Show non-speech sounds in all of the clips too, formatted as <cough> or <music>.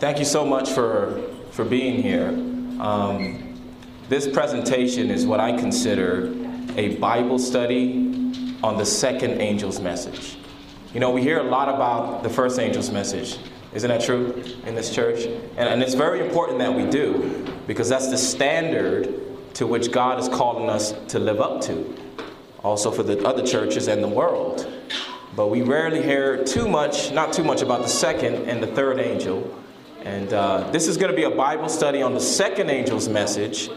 Thank you so much for, for being here. Um, this presentation is what I consider a Bible study on the second angel's message. You know, we hear a lot about the first angel's message. Isn't that true in this church? And, and it's very important that we do because that's the standard to which God is calling us to live up to, also for the other churches and the world. But we rarely hear too much, not too much, about the second and the third angel. And uh, this is going to be a Bible study on the second angel's message.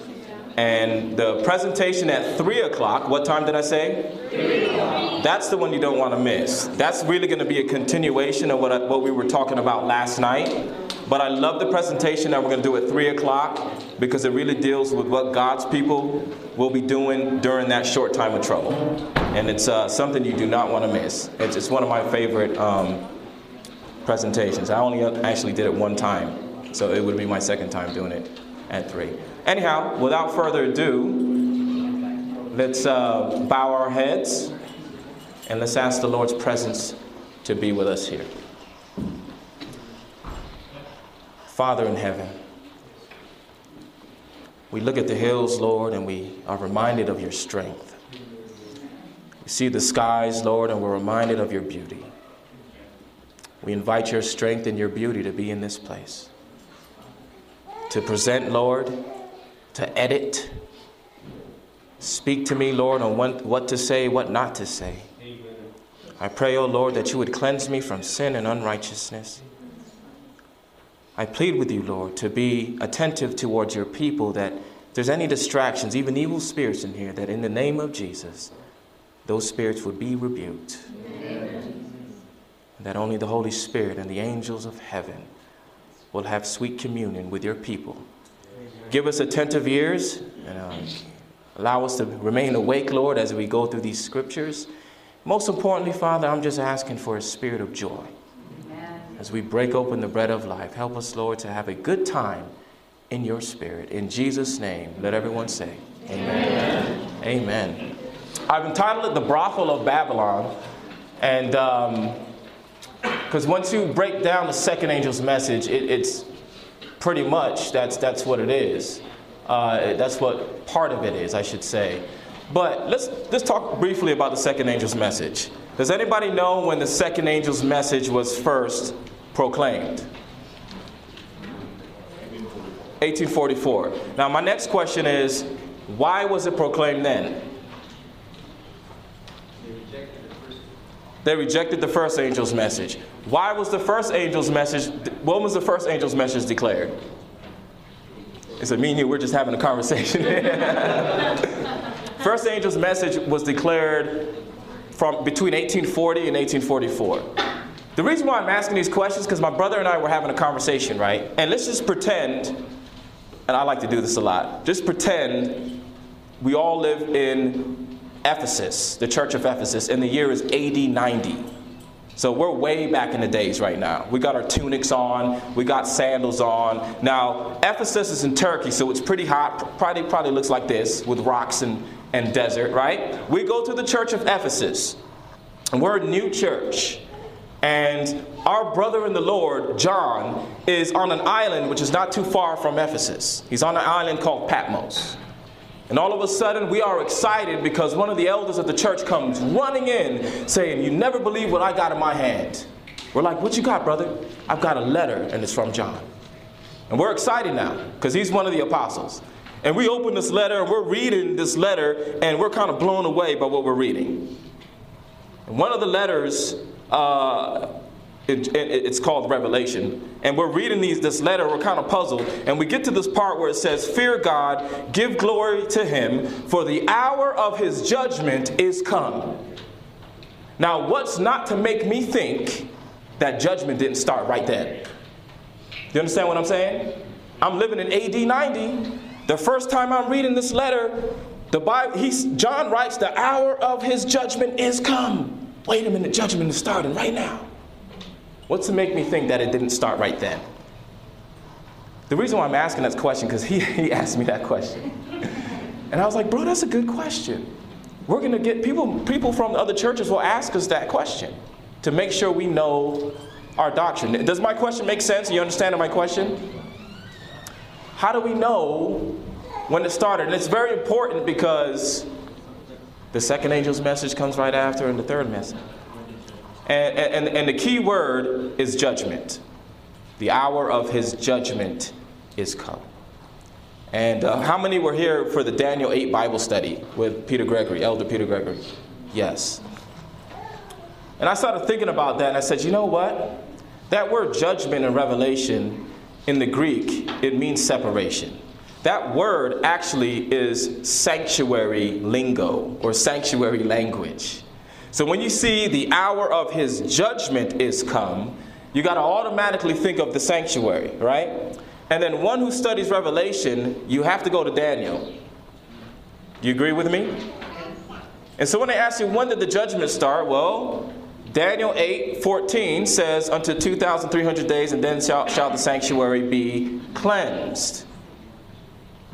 And the presentation at 3 o'clock, what time did I say? That's the one you don't want to miss. That's really going to be a continuation of what, I, what we were talking about last night. But I love the presentation that we're going to do at 3 o'clock because it really deals with what God's people will be doing during that short time of trouble. And it's uh, something you do not want to miss. It's, it's one of my favorite um, presentations. I only actually did it one time, so it would be my second time doing it at 3. Anyhow, without further ado, let's uh, bow our heads and let's ask the Lord's presence to be with us here. Father in heaven, we look at the hills, Lord, and we are reminded of your strength. We see the skies, Lord, and we're reminded of your beauty. We invite your strength and your beauty to be in this place. To present, Lord, to edit. Speak to me, Lord, on what to say, what not to say. I pray, O oh Lord, that you would cleanse me from sin and unrighteousness. I plead with you, Lord, to be attentive towards your people, that if there's any distractions, even evil spirits in here, that in the name of Jesus, those spirits would be rebuked. Amen. That only the Holy Spirit and the angels of heaven will have sweet communion with your people. Give us attentive ears and uh, allow us to remain awake, Lord, as we go through these scriptures. Most importantly, Father, I'm just asking for a spirit of joy as we break open the bread of life. Help us, Lord, to have a good time in your spirit. In Jesus' name, let everyone say, Amen. Amen. Amen. I've entitled it The Brothel of Babylon. And because once you break down the second angel's message, it, it's pretty much that's, that's what it is. Uh, that's what part of it is, I should say. But let's, let's talk briefly about the second angel's message. Does anybody know when the second angel's message was first proclaimed? 1844. Now, my next question is why was it proclaimed then? They rejected the first angel's message. Why was the first angel's message, when was the first angel's message declared? It's a me and you, we're just having a conversation. <laughs> first angel's message was declared from between 1840 and 1844. The reason why I'm asking these questions because my brother and I were having a conversation, right? And let's just pretend, and I like to do this a lot, just pretend we all live in Ephesus, the church of Ephesus, and the year is AD 90. So we're way back in the days right now. We got our tunics on, we got sandals on. Now, Ephesus is in Turkey, so it's pretty hot. Probably, probably looks like this with rocks and, and desert, right? We go to the church of Ephesus, and we're a new church. And our brother in the Lord, John, is on an island which is not too far from Ephesus. He's on an island called Patmos. And all of a sudden, we are excited because one of the elders of the church comes running in saying, You never believe what I got in my hand. We're like, What you got, brother? I've got a letter, and it's from John. And we're excited now because he's one of the apostles. And we open this letter, and we're reading this letter, and we're kind of blown away by what we're reading. And one of the letters uh, it, it, it's called Revelation. And we're reading these, this letter, we're kind of puzzled. And we get to this part where it says, Fear God, give glory to him, for the hour of his judgment is come. Now, what's not to make me think that judgment didn't start right then? You understand what I'm saying? I'm living in AD 90. The first time I'm reading this letter, the Bible, he's, John writes, The hour of his judgment is come. Wait a minute, judgment is starting right now. What's to make me think that it didn't start right then? The reason why I'm asking that question, because he, he asked me that question. And I was like, bro, that's a good question. We're gonna get people, people from the other churches will ask us that question to make sure we know our doctrine. Does my question make sense? You understand my question? How do we know when it started? And it's very important because the second angel's message comes right after, and the third message. And, and, and the key word is judgment. The hour of his judgment is come. And uh, how many were here for the Daniel 8 Bible study with Peter Gregory, Elder Peter Gregory? Yes. And I started thinking about that and I said, you know what? That word judgment in Revelation in the Greek, it means separation. That word actually is sanctuary lingo or sanctuary language. So when you see the hour of his judgment is come, you got to automatically think of the sanctuary, right? And then one who studies Revelation, you have to go to Daniel. Do You agree with me? And so when they ask you when did the judgment start, well, Daniel 8 14 says, Unto 2,300 days, and then shall, shall the sanctuary be cleansed.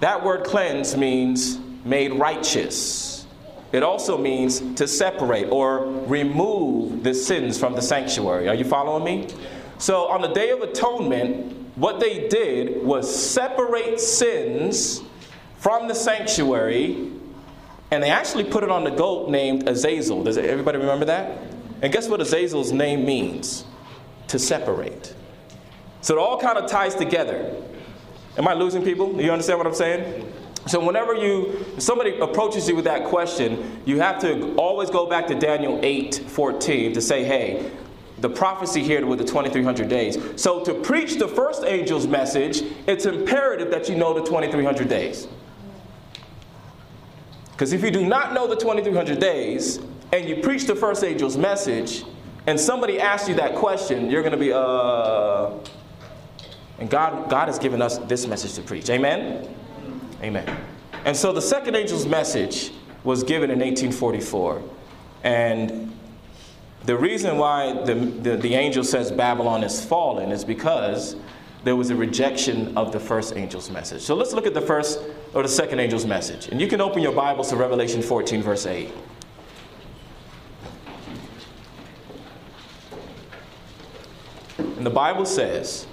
That word cleanse means made righteous. It also means to separate or remove the sins from the sanctuary. Are you following me? So on the Day of Atonement, what they did was separate sins from the sanctuary, and they actually put it on the goat named Azazel. Does everybody remember that? And guess what Azazel's name means? To separate. So it all kind of ties together. Am I losing people? Do You understand what I'm saying? So whenever you somebody approaches you with that question, you have to always go back to Daniel 8, 14 to say, hey, the prophecy here with the 2300 days. So to preach the first angel's message, it's imperative that you know the 2300 days. Because if you do not know the 2300 days, and you preach the first angel's message, and somebody asks you that question, you're going to be, uh. And God, God has given us this message to preach. Amen? Amen. And so the second angel's message was given in 1844. And the reason why the, the, the, angel says Babylon is fallen is because there was a rejection of the first angel's message. So let's look at the first or the second angel's message. And you can open your Bibles to Revelation 14, verse 8. And the Bible says,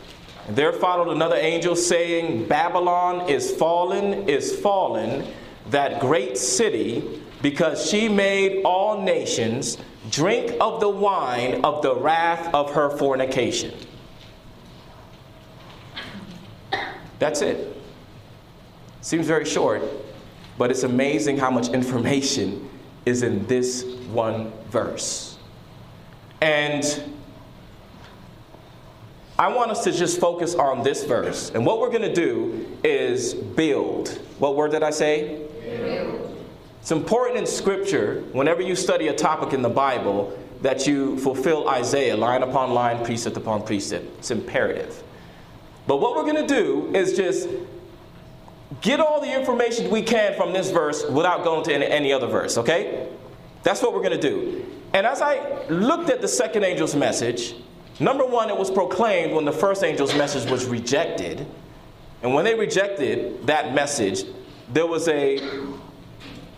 There followed another angel saying, Babylon is fallen, is fallen, that great city, because she made all nations drink of the wine of the wrath of her fornication. That's it. Seems very short, but it's amazing how much information is in this one verse. And I want us to just focus on this verse. And what we're going to do is build. What word did I say? Build. It's important in Scripture, whenever you study a topic in the Bible, that you fulfill Isaiah line upon line, precept upon precept. It's imperative. But what we're going to do is just get all the information we can from this verse without going to any other verse, okay? That's what we're going to do. And as I looked at the second angel's message, Number one, it was proclaimed when the first angel's message was rejected. And when they rejected that message, there was a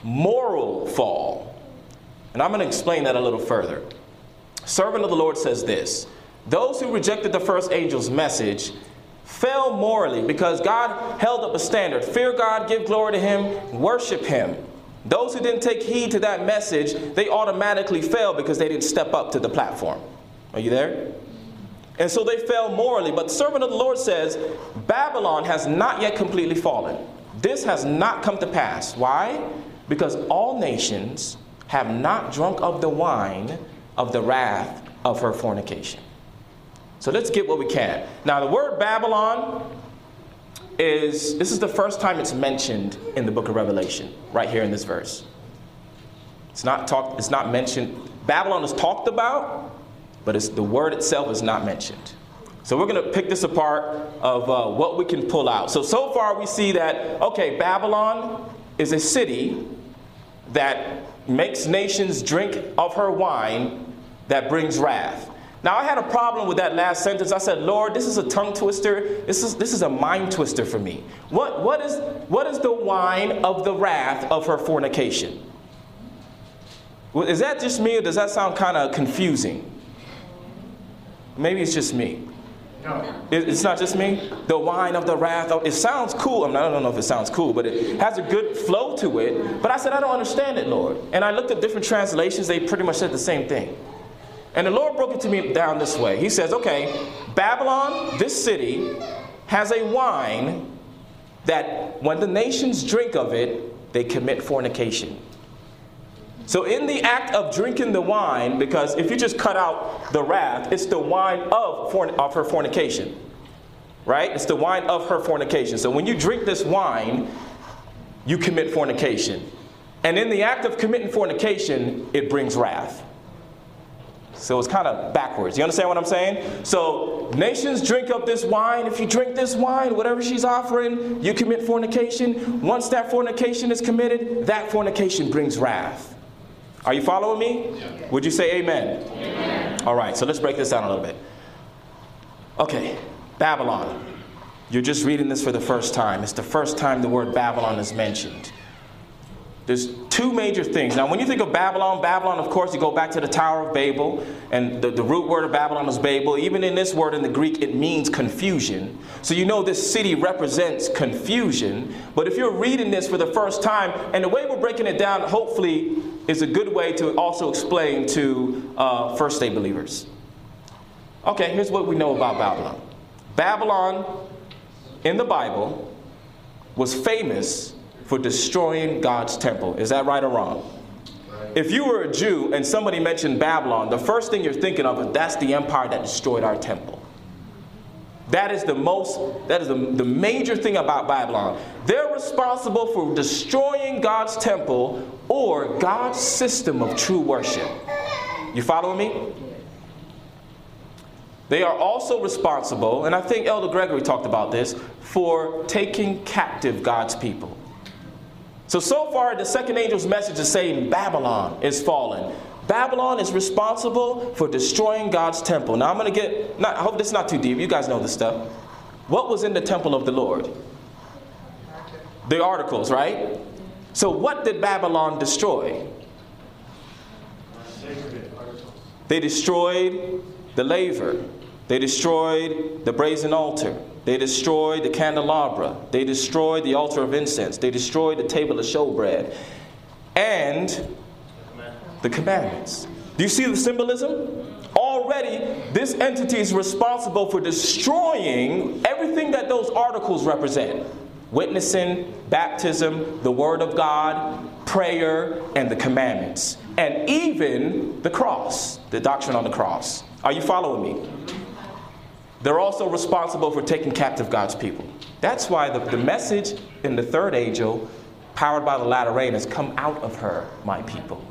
moral fall. And I'm going to explain that a little further. Servant of the Lord says this Those who rejected the first angel's message fell morally because God held up a standard fear God, give glory to Him, worship Him. Those who didn't take heed to that message, they automatically fell because they didn't step up to the platform. Are you there? And so they fell morally. But the servant of the Lord says, Babylon has not yet completely fallen. This has not come to pass. Why? Because all nations have not drunk of the wine of the wrath of her fornication. So let's get what we can. Now, the word Babylon is this is the first time it's mentioned in the book of Revelation, right here in this verse. It's not talked, it's not mentioned. Babylon is talked about, but the word itself is not mentioned. So we're going to pick this apart of uh, what we can pull out. So, so far we see that, okay, Babylon is a city that makes nations drink of her wine that brings wrath. Now, I had a problem with that last sentence. I said, Lord, this is a tongue twister. This is, this is a mind twister for me. What, what, is, what is the wine of the wrath of her fornication? Well, is that just me, or does that sound kind of confusing? Maybe it's just me. No, It's not just me. The wine of the wrath. Of, it sounds cool. I, mean, I don't know if it sounds cool, but it has a good flow to it. But I said, I don't understand it, Lord. And I looked at different translations. They pretty much said the same thing. And the Lord broke it to me down this way. He says, okay, Babylon, this city, has a wine that when the nations drink of it, they commit fornication. So, in the act of drinking the wine, because if you just cut out the wrath, it's the wine of, of her fornication. Right? It's the wine of her fornication. So, when you drink this wine, you commit fornication. And in the act of committing fornication, it brings wrath. So it's kind of backwards. You understand what I'm saying? So nations drink up this wine. If you drink this wine, whatever she's offering, you commit fornication. Once that fornication is committed, that fornication brings wrath. Are you following me? Yeah. Would you say amen? amen? All right, so let's break this down a little bit. Okay, Babylon. You're just reading this for the first time. It's the first time the word Babylon is mentioned. There's two major things. Now, when you think of Babylon, Babylon, of course, you go back to the Tower of Babel, and the, the root word of Babylon is Babel. Even in this word in the Greek, it means confusion. So you know this city represents confusion. But if you're reading this for the first time, and the way we're breaking it down, hopefully, is a good way to also explain to uh, first day believers. Okay, here's what we know about Babylon Babylon in the Bible was famous for destroying God's temple. Is that right or wrong? If you were a Jew and somebody mentioned Babylon, the first thing you're thinking of is that's the empire that destroyed our temple. That is the most, that is the, the major thing about Babylon. They're responsible for destroying God's temple or God's system of true worship. You following me? They are also responsible, and I think Elder Gregory talked about this, for taking captive God's people. So, so far, the second angel's message is saying Babylon is fallen. Babylon is responsible for destroying God's temple. Now, I'm going to get, not, I hope this is not too deep. You guys know this stuff. What was in the temple of the Lord? The articles, right? So, what did Babylon destroy? They destroyed the laver, they destroyed the brazen altar, they destroyed the candelabra. They destroyed the altar of incense. They destroyed the table of showbread. And the commandments. Do you see the symbolism? Already, this entity is responsible for destroying everything that those articles represent witnessing, baptism, the Word of God, prayer, and the commandments. And even the cross, the doctrine on the cross. Are you following me? They're also responsible for taking captive God's people. That's why the, the message in the third angel, powered by the latter rain, has come out of her, my people.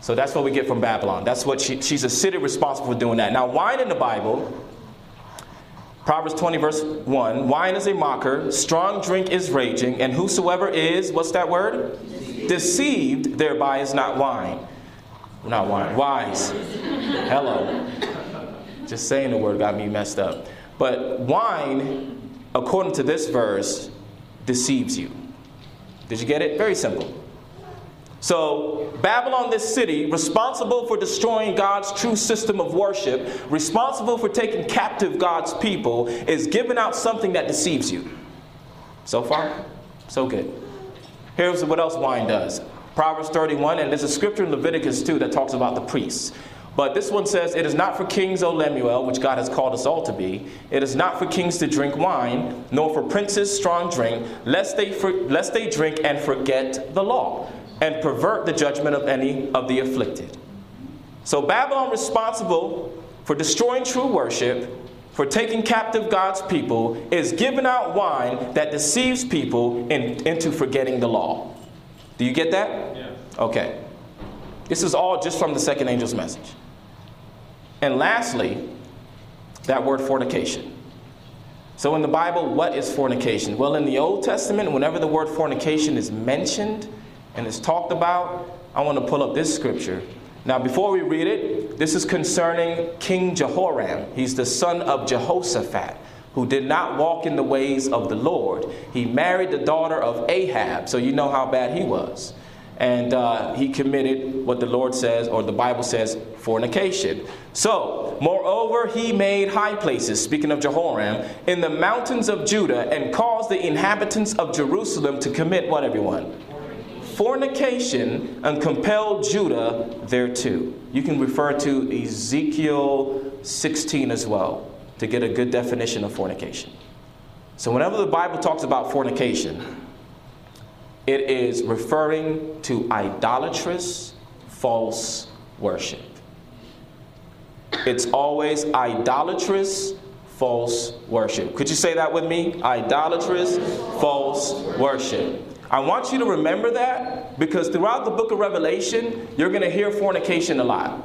So that's what we get from Babylon. That's what she, she's a city responsible for doing that. Now, wine in the Bible, Proverbs 20, verse 1 wine is a mocker, strong drink is raging, and whosoever is, what's that word? Deceived, Deceived thereby is not wine. Not wine, wise. Hello. Just saying the word got me messed up. But wine, according to this verse, deceives you. Did you get it? Very simple. So, Babylon, this city, responsible for destroying God's true system of worship, responsible for taking captive God's people, is giving out something that deceives you. So far, so good. Here's what else wine does Proverbs 31, and there's a scripture in Leviticus too that talks about the priests. But this one says, It is not for kings, O Lemuel, which God has called us all to be. It is not for kings to drink wine, nor for princes strong drink, lest they, for, lest they drink and forget the law, and pervert the judgment of any of the afflicted. So Babylon responsible for destroying true worship, for taking captive God's people, is giving out wine that deceives people in, into forgetting the law. Do you get that? Yeah. Okay. This is all just from the second angel's message. And lastly, that word fornication. So in the Bible, what is fornication? Well, in the Old Testament, whenever the word fornication is mentioned and it's talked about, I want to pull up this scripture. Now, before we read it, this is concerning King Jehoram. He's the son of Jehoshaphat, who did not walk in the ways of the Lord. He married the daughter of Ahab, so you know how bad he was and uh, he committed what the Lord says, or the Bible says, fornication. So, Moreover, he made high places, speaking of Jehoram, in the mountains of Judah and caused the inhabitants of Jerusalem to commit what, everyone? Fornication and compelled Judah thereto. You can refer to Ezekiel 16 as well to get a good definition of fornication. So, whenever the Bible talks about fornication, it is referring to idolatrous, false worship. It's always idolatrous, false worship. Could you say that with me? Idolatrous, false worship. I want you to remember that because throughout the book of Revelation, you're going to hear fornication a lot.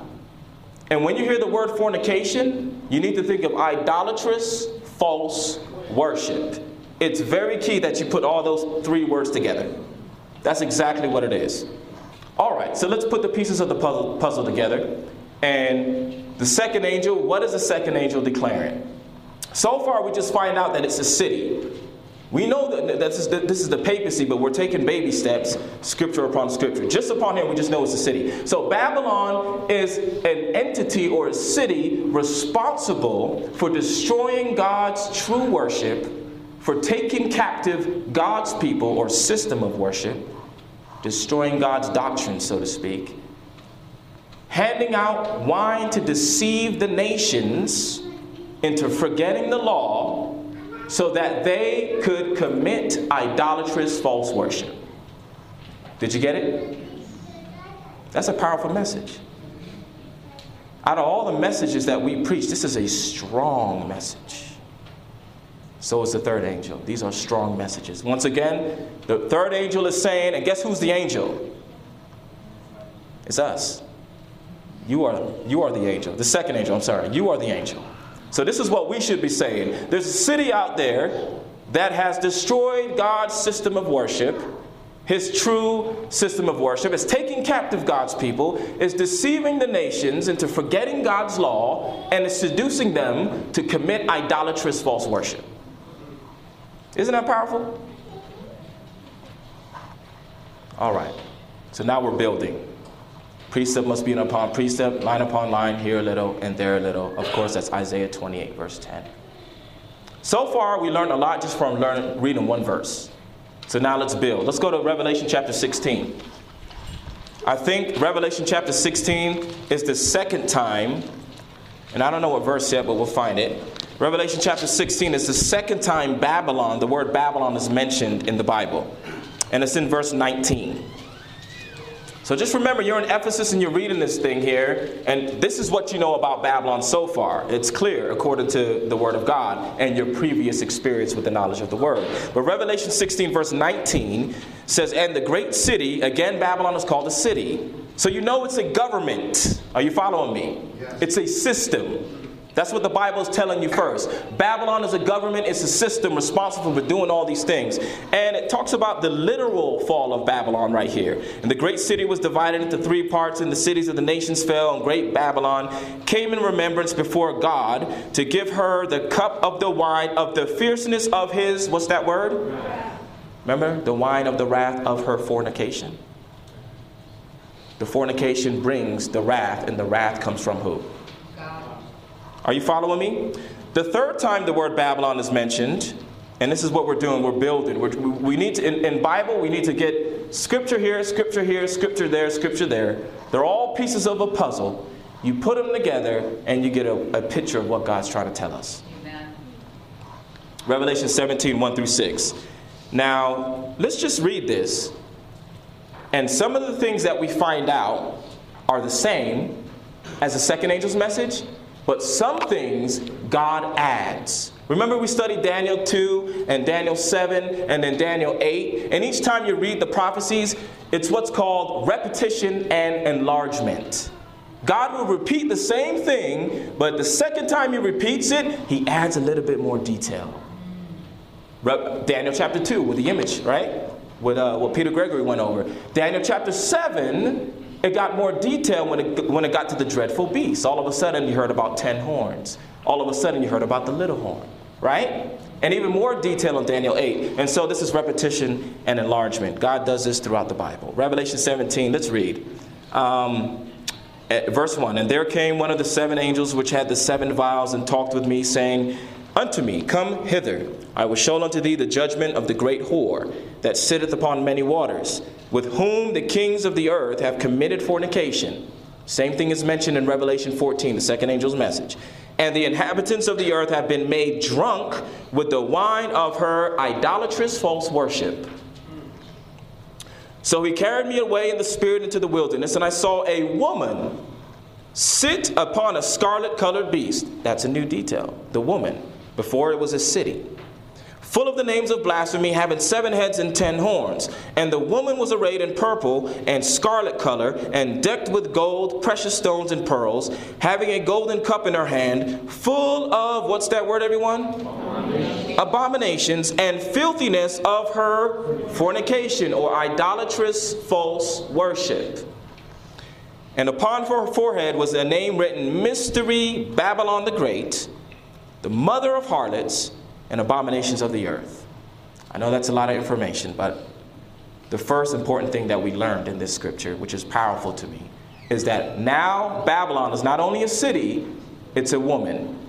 And when you hear the word fornication, you need to think of idolatrous, false worship. It's very key that you put all those three words together. That's exactly what it is. All right, so let's put the pieces of the puzzle, puzzle together. And the second angel, what is the second angel declaring? So far, we just find out that it's a city. We know that this is, the, this is the papacy, but we're taking baby steps, scripture upon scripture. Just upon here, we just know it's a city. So Babylon is an entity or a city responsible for destroying God's true worship, for taking captive God's people or system of worship, destroying God's doctrine, so to speak, handing out wine to deceive the nations into forgetting the law so that they could commit idolatrous false worship. Did you get it? That's a powerful message. Out of all the messages that we preach, this is a strong message. So is the third angel. These are strong messages. Once again, the third angel is saying, and guess who's the angel? It's us. You are, you are the angel. The second angel, I'm sorry. You are the angel. So, this is what we should be saying. There's a city out there that has destroyed God's system of worship, his true system of worship. It's taking captive God's people, it's deceiving the nations into forgetting God's law, and it's seducing them to commit idolatrous false worship. Isn't that powerful? All right. So now we're building. Precept must be upon precept, line upon line, here a little and there a little. Of course, that's Isaiah 28, verse 10. So far, we learned a lot just from learning, reading one verse. So now let's build. Let's go to Revelation chapter 16. I think Revelation chapter 16 is the second time, and I don't know what verse yet, but we'll find it. Revelation chapter 16 is the second time Babylon, the word Babylon, is mentioned in the Bible. And it's in verse 19. So just remember, you're in Ephesus and you're reading this thing here, and this is what you know about Babylon so far. It's clear according to the Word of God and your previous experience with the knowledge of the Word. But Revelation 16, verse 19 says, And the great city, again, Babylon is called a city. So you know it's a government. Are you following me? Yes. It's a system. That's what the Bible is telling you first. Babylon is a government, it's a system responsible for doing all these things. And it talks about the literal fall of Babylon right here. And the great city was divided into three parts, and the cities of the nations fell, and great Babylon came in remembrance before God to give her the cup of the wine of the fierceness of his, what's that word? Remember? The wine of the wrath of her fornication. The fornication brings the wrath, and the wrath comes from who? Are you following me? The third time the word Babylon is mentioned, and this is what we're doing, we're building. We're, we need to, in, in Bible, we need to get scripture here, scripture here, scripture there, scripture there. They're all pieces of a puzzle. You put them together, and you get a, a picture of what God's trying to tell us. Amen. Revelation 17, 1 through 6. Now, let's just read this. And some of the things that we find out are the same as the second angel's message, but some things God adds. Remember, we studied Daniel 2 and Daniel 7 and then Daniel 8. And each time you read the prophecies, it's what's called repetition and enlargement. God will repeat the same thing, but the second time he repeats it, he adds a little bit more detail. Daniel chapter 2 with the image, right? With uh, what Peter Gregory went over. Daniel chapter 7 it got more detailed when it, when it got to the dreadful beast. All of a sudden, you heard about ten horns. All of a sudden, you heard about the little horn, right? And even more detail in Daniel 8. And so, this is repetition and enlargement. God does this throughout the Bible. Revelation 17, let's read. Um, Uh, verse 1 And there came one of the seven angels which had the seven vials and talked with me, saying, Unto me, come hither. I will show unto thee the judgment of the great whore that sitteth upon many waters, with whom the kings of the earth have committed fornication. Same thing is mentioned in Revelation 14, the second angel's message. And the inhabitants of the earth have been made drunk with the wine of her idolatrous false worship. So he carried me away in the spirit into the wilderness, and I saw a woman sit upon a scarlet colored beast. That's a new detail. The woman. Before it was a city full of the names of blasphemy, having seven heads and ten horns. And the woman was arrayed in purple and scarlet color, and decked with gold, precious stones, and pearls, having a golden cup in her hand, full of what's that word, everyone? Abominations, and filthiness of her fornication or idolatrous false worship. And upon her forehead was a name written Mystery Babylon the Great, the mother of harlots and abominations of the earth. I know that's a lot of information, but the first important thing that we learned in this scripture, which is powerful to me, is that now Babylon is not only a city, it's a woman.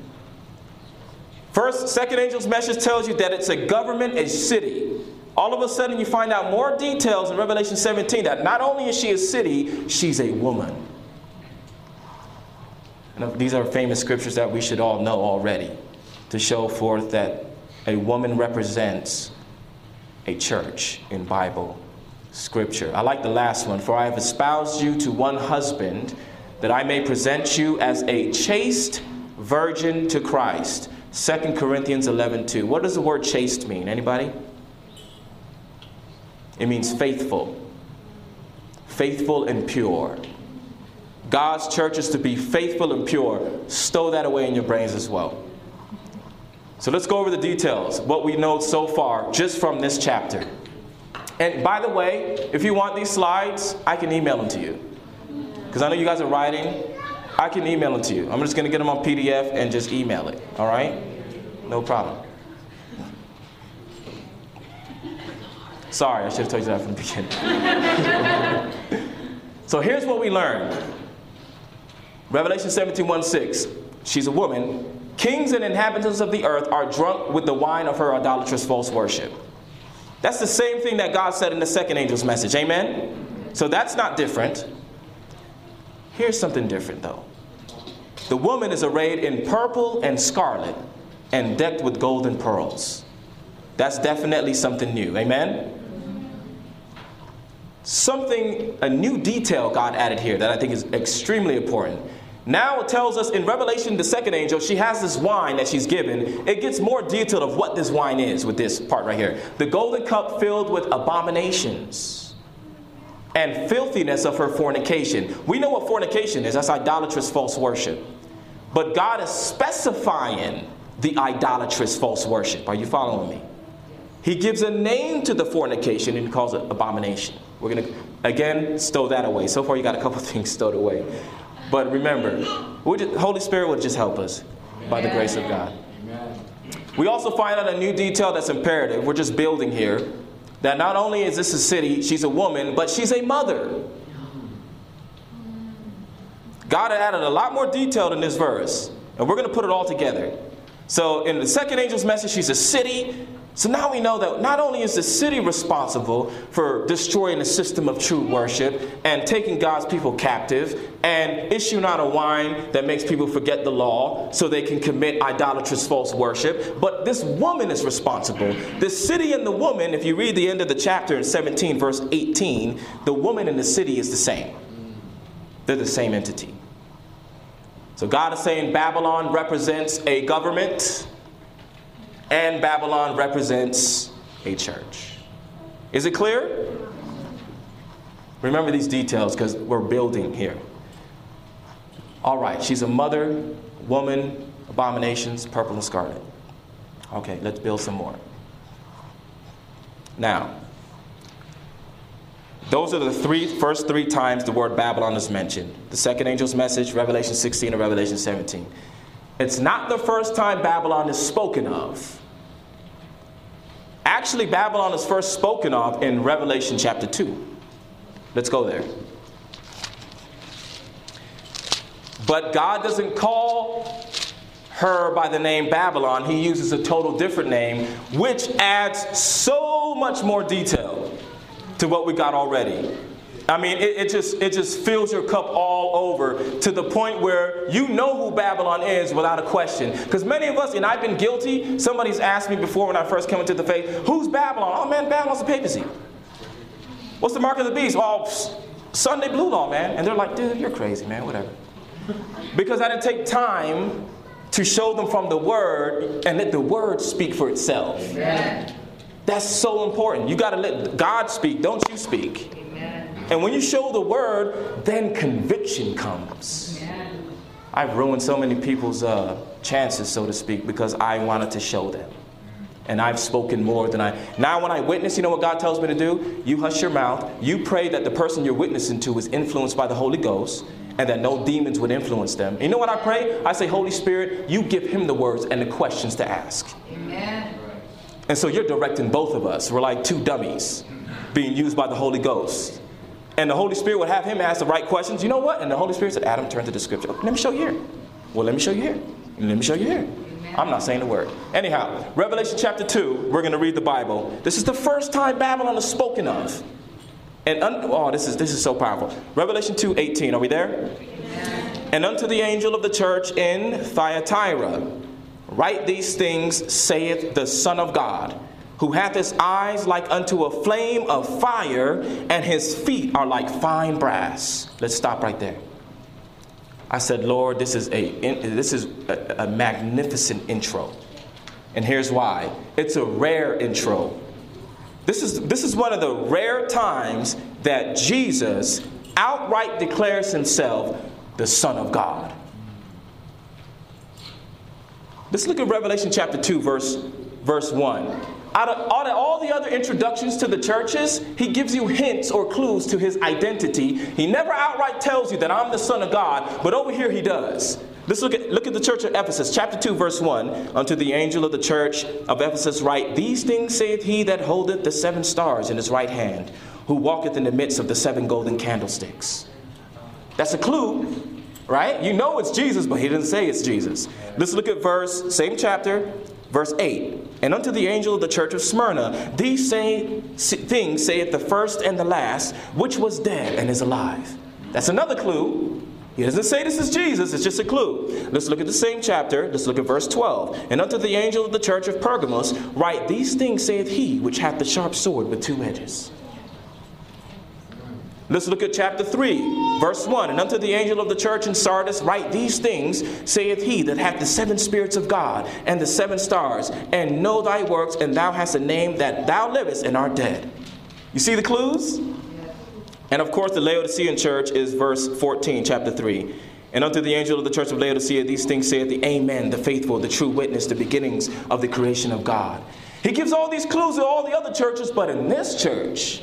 First, second angel's message tells you that it's a government, a city. All of a sudden, you find out more details in Revelation 17 that not only is she a city, she's a woman. And these are famous scriptures that we should all know already to show forth that a woman represents a church in Bible scripture. I like the last one. For I have espoused you to one husband, that I may present you as a chaste virgin to Christ. 2 Corinthians 11 2. What does the word chaste mean? Anybody? It means faithful. Faithful and pure. God's church is to be faithful and pure. Stow that away in your brains as well. So let's go over the details, what we know so far just from this chapter. And by the way, if you want these slides, I can email them to you. Because I know you guys are writing. I can email them to you. I'm just going to get them on PDF and just email it. All right? No problem. Sorry, I should have told you that from the beginning. <laughs> so here's what we learned Revelation 17 1 6. She's a woman Kings and inhabitants of the earth are drunk with the wine of her idolatrous false worship. That's the same thing that God said in the second angel's message. Amen? So that's not different. Here's something different, though. The woman is arrayed in purple and scarlet and decked with golden pearls. That's definitely something new. Amen? Something, a new detail God added here that I think is extremely important. Now it tells us in Revelation, the second angel, she has this wine that she's given. It gets more detailed of what this wine is with this part right here. The golden cup filled with abominations and filthiness of her fornication. We know what fornication is that's idolatrous false worship. But God is specifying the idolatrous false worship. Are you following me? He gives a name to the fornication and calls it abomination. We're going to, again, stow that away. So far, you got a couple <laughs> things stowed away. But remember, just, Holy Spirit will just help us by the grace of God. We also find out a new detail that's imperative. We're just building here. That not only is this a city, she's a woman, but she's a mother. God added a lot more detail in this verse, and we're going to put it all together. So, in the second angel's message, she's a city, so now we know that not only is the city responsible for destroying the system of true worship and taking God's people captive and issuing out a wine that makes people forget the law so they can commit idolatrous false worship, but this woman is responsible. The city and the woman, if you read the end of the chapter in 17, verse 18, the woman and the city is the same. They're the same entity. So God is saying Babylon represents a government and Babylon represents a church. Is it clear? Remember these details because we're building here. All right, she's a mother, woman, abominations, purple and scarlet. Okay, let's build some more. Now, those are the three first three times the word Babylon is mentioned. The second angel's message, Revelation 16 and Revelation 17. It's not the first time Babylon is spoken of. Actually, Babylon is first spoken of in Revelation chapter 2. Let's go there. But God doesn't call her by the name Babylon. He uses a total different name, which adds so much more detail to what we got already. I mean, it, it, just it just fills your cup all over to the point where you know who Babylon is without a question. Because many of us, and I've been guilty. Somebody's asked me before when I first came into the faith, "Who's Babylon?" Oh man, Babylon's the papacy. What's the mark of the beast? Oh, Sunday blue law, man. And they're like, "Dude, you're crazy, man. Whatever." Because I didn't take time to show them from the word and let the word speak for itself. Amen. That's so important. You got to let God speak. Don't you speak. And when you show the word, then conviction comes. I've ruined so many people's uh, chances, so to speak, because I wanted to show them. And I've spoken more than I. Now, when I witness, you know what God tells me to do? You hush your mouth. You pray that the person you're witnessing to is influenced by the Holy Ghost and that no demons would influence them. You know what I pray? I say, Holy Spirit, you give him the words and the questions to ask. Amen. And so you're directing both of us. We're like two dummies being used by the Holy Ghost. And the Holy Spirit would have him ask the right questions. You know what? And the Holy Spirit said, Adam, turn to the scripture. let me show you here. Well, let me show you here. Let me show you here. I'm not saying a word. Anyhow, Revelation chapter 2, we're going to read the Bible. This is the first time Babylon is spoken of. And un- oh, this is this is so powerful. Revelation 2, 18. Are we there? And unto the angel of the church in Thyatira, write these things, saith the Son of God who hath his eyes like unto a flame of fire, and his feet are like fine brass. Let's stop right there. I said, Lord, this is a this is a, a magnificent intro, and here's why. It's a rare intro. This is this is one of the rare times that Jesus outright declares himself the Son of God. Let's look at Revelation chapter 2, verse, verse 1 out of, out of all the other introductions to the churches, he gives you hints or clues to his identity. He never outright tells you that I'm the Son of God, but over here he does. Let's look at, look at the church of Ephesus, chapter 2, verse 1. Unto the angel of the church of Ephesus write, These things saith he that holdeth the seven stars in his right hand, who walketh in the midst of the seven golden candlesticks. That's a clue, right? You know it's Jesus, but he didn't say it's Jesus. Let's look at verse, same chapter, verse 8. And unto the angel of the church of Smyrna, these say, things saith the first and the last, which was dead and is alive. That's another clue. He doesn't say this is Jesus, it's just a clue. Let's look at the same chapter. Let's look at verse 12. And unto the angel of the church of Pergamos, write, These things saith he which hath the sharp sword with two edges. Let's look at chapter 3, verse 1. And unto the angel of the church in Sardis, write these things, saith he that hath the seven spirits of God and the seven stars, and know thy works, and thou hast a name that thou livest and art dead. You see the clues? And of course, the Laodicean church is verse 14, chapter 3. And unto the angel of the church of Laodicea, these things saith the Amen, the faithful, the true witness, the beginnings of the creation of God. He gives all these clues to all the other churches, but in this church,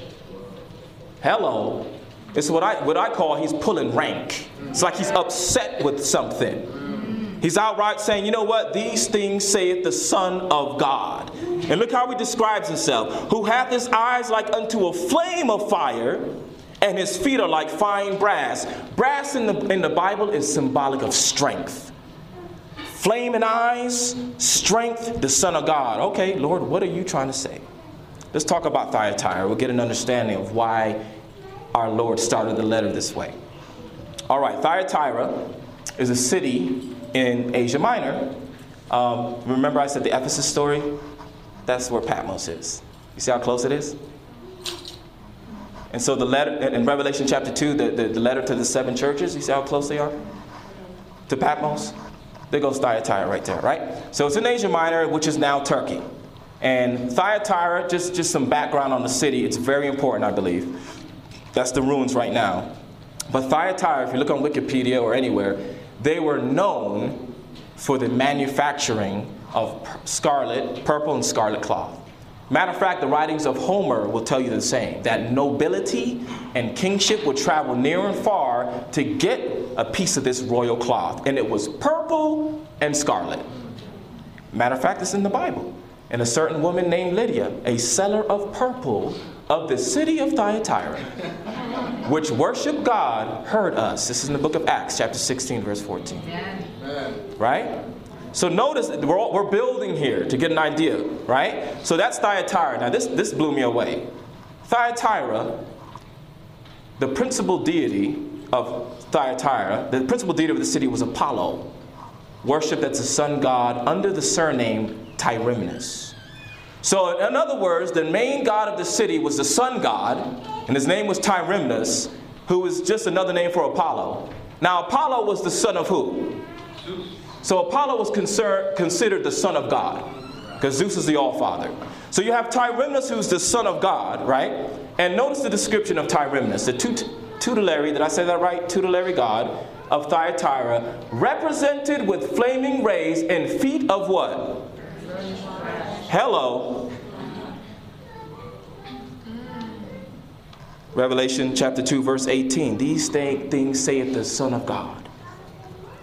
Hello. It's what I, what I call he's pulling rank. It's like he's upset with something. He's outright saying, you know what? These things saith the Son of God. And look how he describes himself who hath his eyes like unto a flame of fire, and his feet are like fine brass. Brass in the, in the Bible is symbolic of strength. Flame and eyes, strength, the Son of God. Okay, Lord, what are you trying to say? Let's talk about Thyatira. We'll get an understanding of why our Lord started the letter this way. All right, Thyatira is a city in Asia Minor. Um, remember, I said the Ephesus story? That's where Patmos is. You see how close it is? And so, the letter in Revelation chapter 2, the, the, the letter to the seven churches, you see how close they are to Patmos? There goes Thyatira right there, right? So, it's in Asia Minor, which is now Turkey. And Thyatira, just, just some background on the city, it's very important, I believe. That's the ruins right now. But Thyatira, if you look on Wikipedia or anywhere, they were known for the manufacturing of scarlet, purple and scarlet cloth. Matter of fact, the writings of Homer will tell you the same that nobility and kingship would travel near and far to get a piece of this royal cloth. And it was purple and scarlet. Matter of fact, it's in the Bible and a certain woman named Lydia, a seller of purple of the city of Thyatira, which worship God, heard us. This is in the book of Acts, chapter 16, verse 14. Right? So notice we're, all, we're building here to get an idea, right? So that's Thyatira. Now this, this blew me away. Thyatira, the principal deity of Thyatira, the principal deity of the city was Apollo, worshipped as the sun god under the surname Tyrimnus. So, in other words, the main god of the city was the sun god, and his name was Tyrimnus, who was just another name for Apollo. Now, Apollo was the son of who? Zeus. So, Apollo was considered the son of God, because Zeus is the All Father. So, you have Tyrimnus, who's the son of God, right? And notice the description of Tyrimnus. The tut- tutelary, did I say that right? Tutelary god of Thyatira, represented with flaming rays and feet of what? Hello. Revelation chapter 2, verse 18. These things saith the Son of God,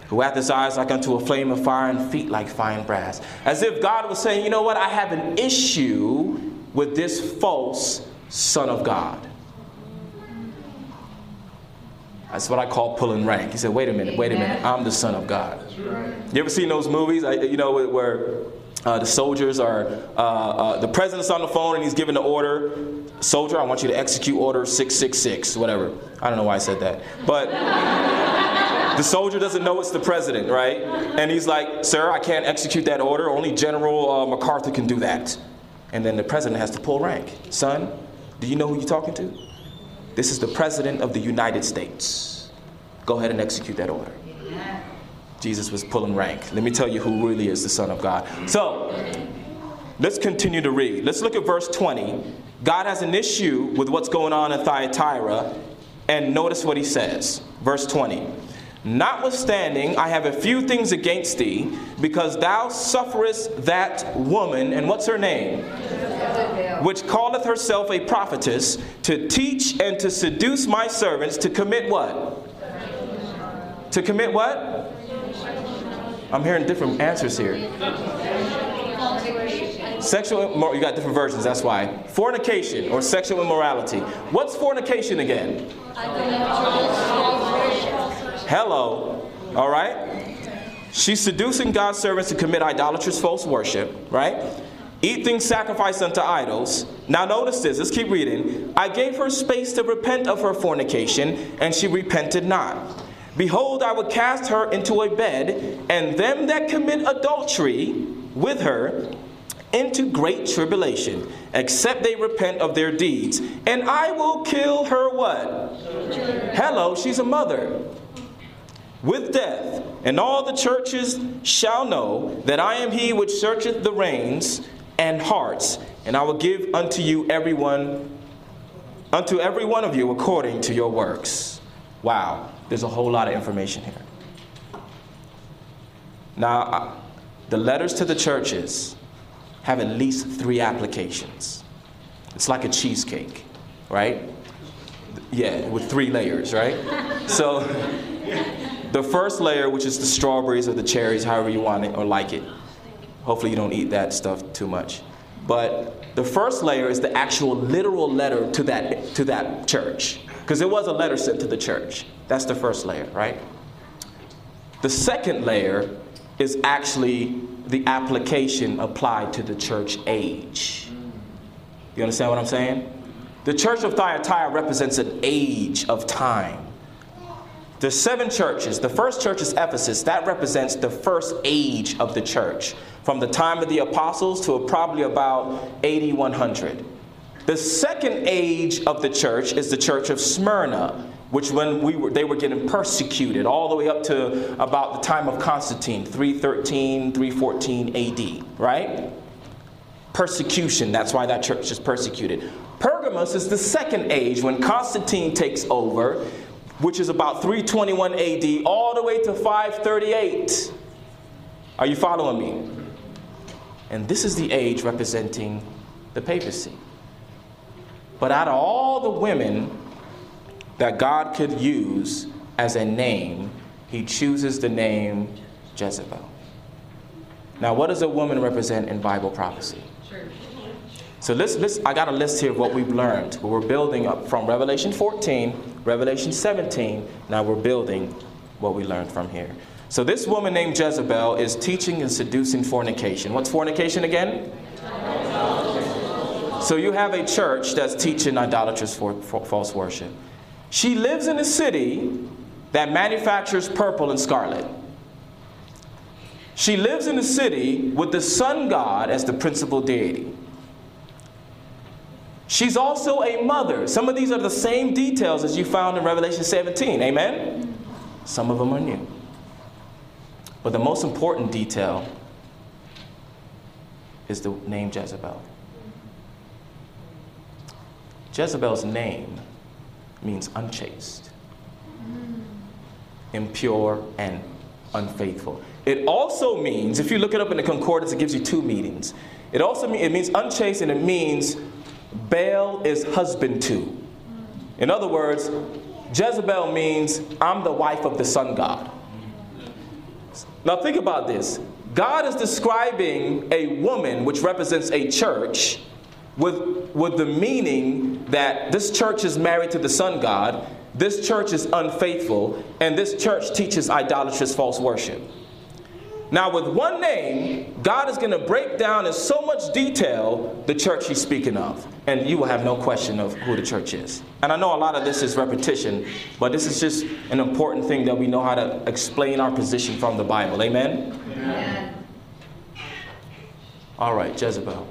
who hath his eyes like unto a flame of fire and feet like fine brass. As if God was saying, you know what, I have an issue with this false Son of God. That's what I call pulling rank. He said, wait a minute, wait a minute, I'm the Son of God. You ever seen those movies, you know, where uh, the soldiers are, uh, uh, the president's on the phone and he's giving the order, soldier, I want you to execute order 666, whatever. I don't know why I said that. But <laughs> the soldier doesn't know it's the president, right? And he's like, sir, I can't execute that order. Only General uh, MacArthur can do that. And then the president has to pull rank. Son, do you know who you're talking to? This is the President of the United States. Go ahead and execute that order. Jesus was pulling rank. Let me tell you who really is the Son of God. So, let's continue to read. Let's look at verse 20. God has an issue with what's going on in Thyatira, and notice what he says. Verse 20. Notwithstanding, I have a few things against thee, because thou sufferest that woman, and what's her name? which calleth herself a prophetess, to teach and to seduce my servants to commit what? To commit what? I'm hearing different answers here. Sexual, you got different versions, that's why. Fornication or sexual immorality. What's fornication again? Hello, all right? She's seducing God's servants to commit idolatrous false worship, right? Eat things sacrificed unto idols. Now, notice this. Let's keep reading. I gave her space to repent of her fornication, and she repented not. Behold, I will cast her into a bed, and them that commit adultery with her into great tribulation, except they repent of their deeds. And I will kill her what? Hello, she's a mother. With death, and all the churches shall know that I am he which searcheth the reins and hearts, and I will give unto you everyone, unto every one of you according to your works. Wow, there's a whole lot of information here. Now, the letters to the churches have at least three applications. It's like a cheesecake, right? Yeah, with three layers, right? <laughs> So, the first layer, which is the strawberries or the cherries, however you want it or like it, Hopefully, you don't eat that stuff too much. But the first layer is the actual literal letter to that, to that church. Because there was a letter sent to the church. That's the first layer, right? The second layer is actually the application applied to the church age. You understand what I'm saying? The church of Thyatira represents an age of time. There's seven churches. The first church is Ephesus. That represents the first age of the church, from the time of the apostles to probably about 80, 100. The second age of the church is the church of Smyrna, which when we were, they were getting persecuted all the way up to about the time of Constantine, 313, 314 AD, right? Persecution, that's why that church is persecuted. Pergamos is the second age when Constantine takes over which is about 321 AD, all the way to 538. Are you following me? And this is the age representing the papacy. But out of all the women that God could use as a name, he chooses the name Jezebel. Now, what does a woman represent in Bible prophecy? So let's, let's, I got a list here of what we've learned. We're building up from Revelation 14, Revelation 17. Now we're building what we learned from here. So this woman named Jezebel is teaching and seducing fornication. What's fornication again? So you have a church that's teaching idolatrous for, for false worship. She lives in a city that manufactures purple and scarlet. She lives in a city with the sun god as the principal deity. She's also a mother. Some of these are the same details as you found in Revelation 17. Amen? Some of them are new. But the most important detail is the name Jezebel. Jezebel's name means unchaste, impure, and unfaithful. It also means, if you look it up in the concordance, it gives you two meanings. It also means it means unchaste and it means Baal is husband to. In other words, Jezebel means I'm the wife of the sun god. Now think about this. God is describing a woman which represents a church with, with the meaning that this church is married to the sun god, this church is unfaithful, and this church teaches idolatrous false worship. Now, with one name, God is going to break down in so much detail the church he's speaking of. And you will have no question of who the church is. And I know a lot of this is repetition, but this is just an important thing that we know how to explain our position from the Bible. Amen? Amen. All right, Jezebel.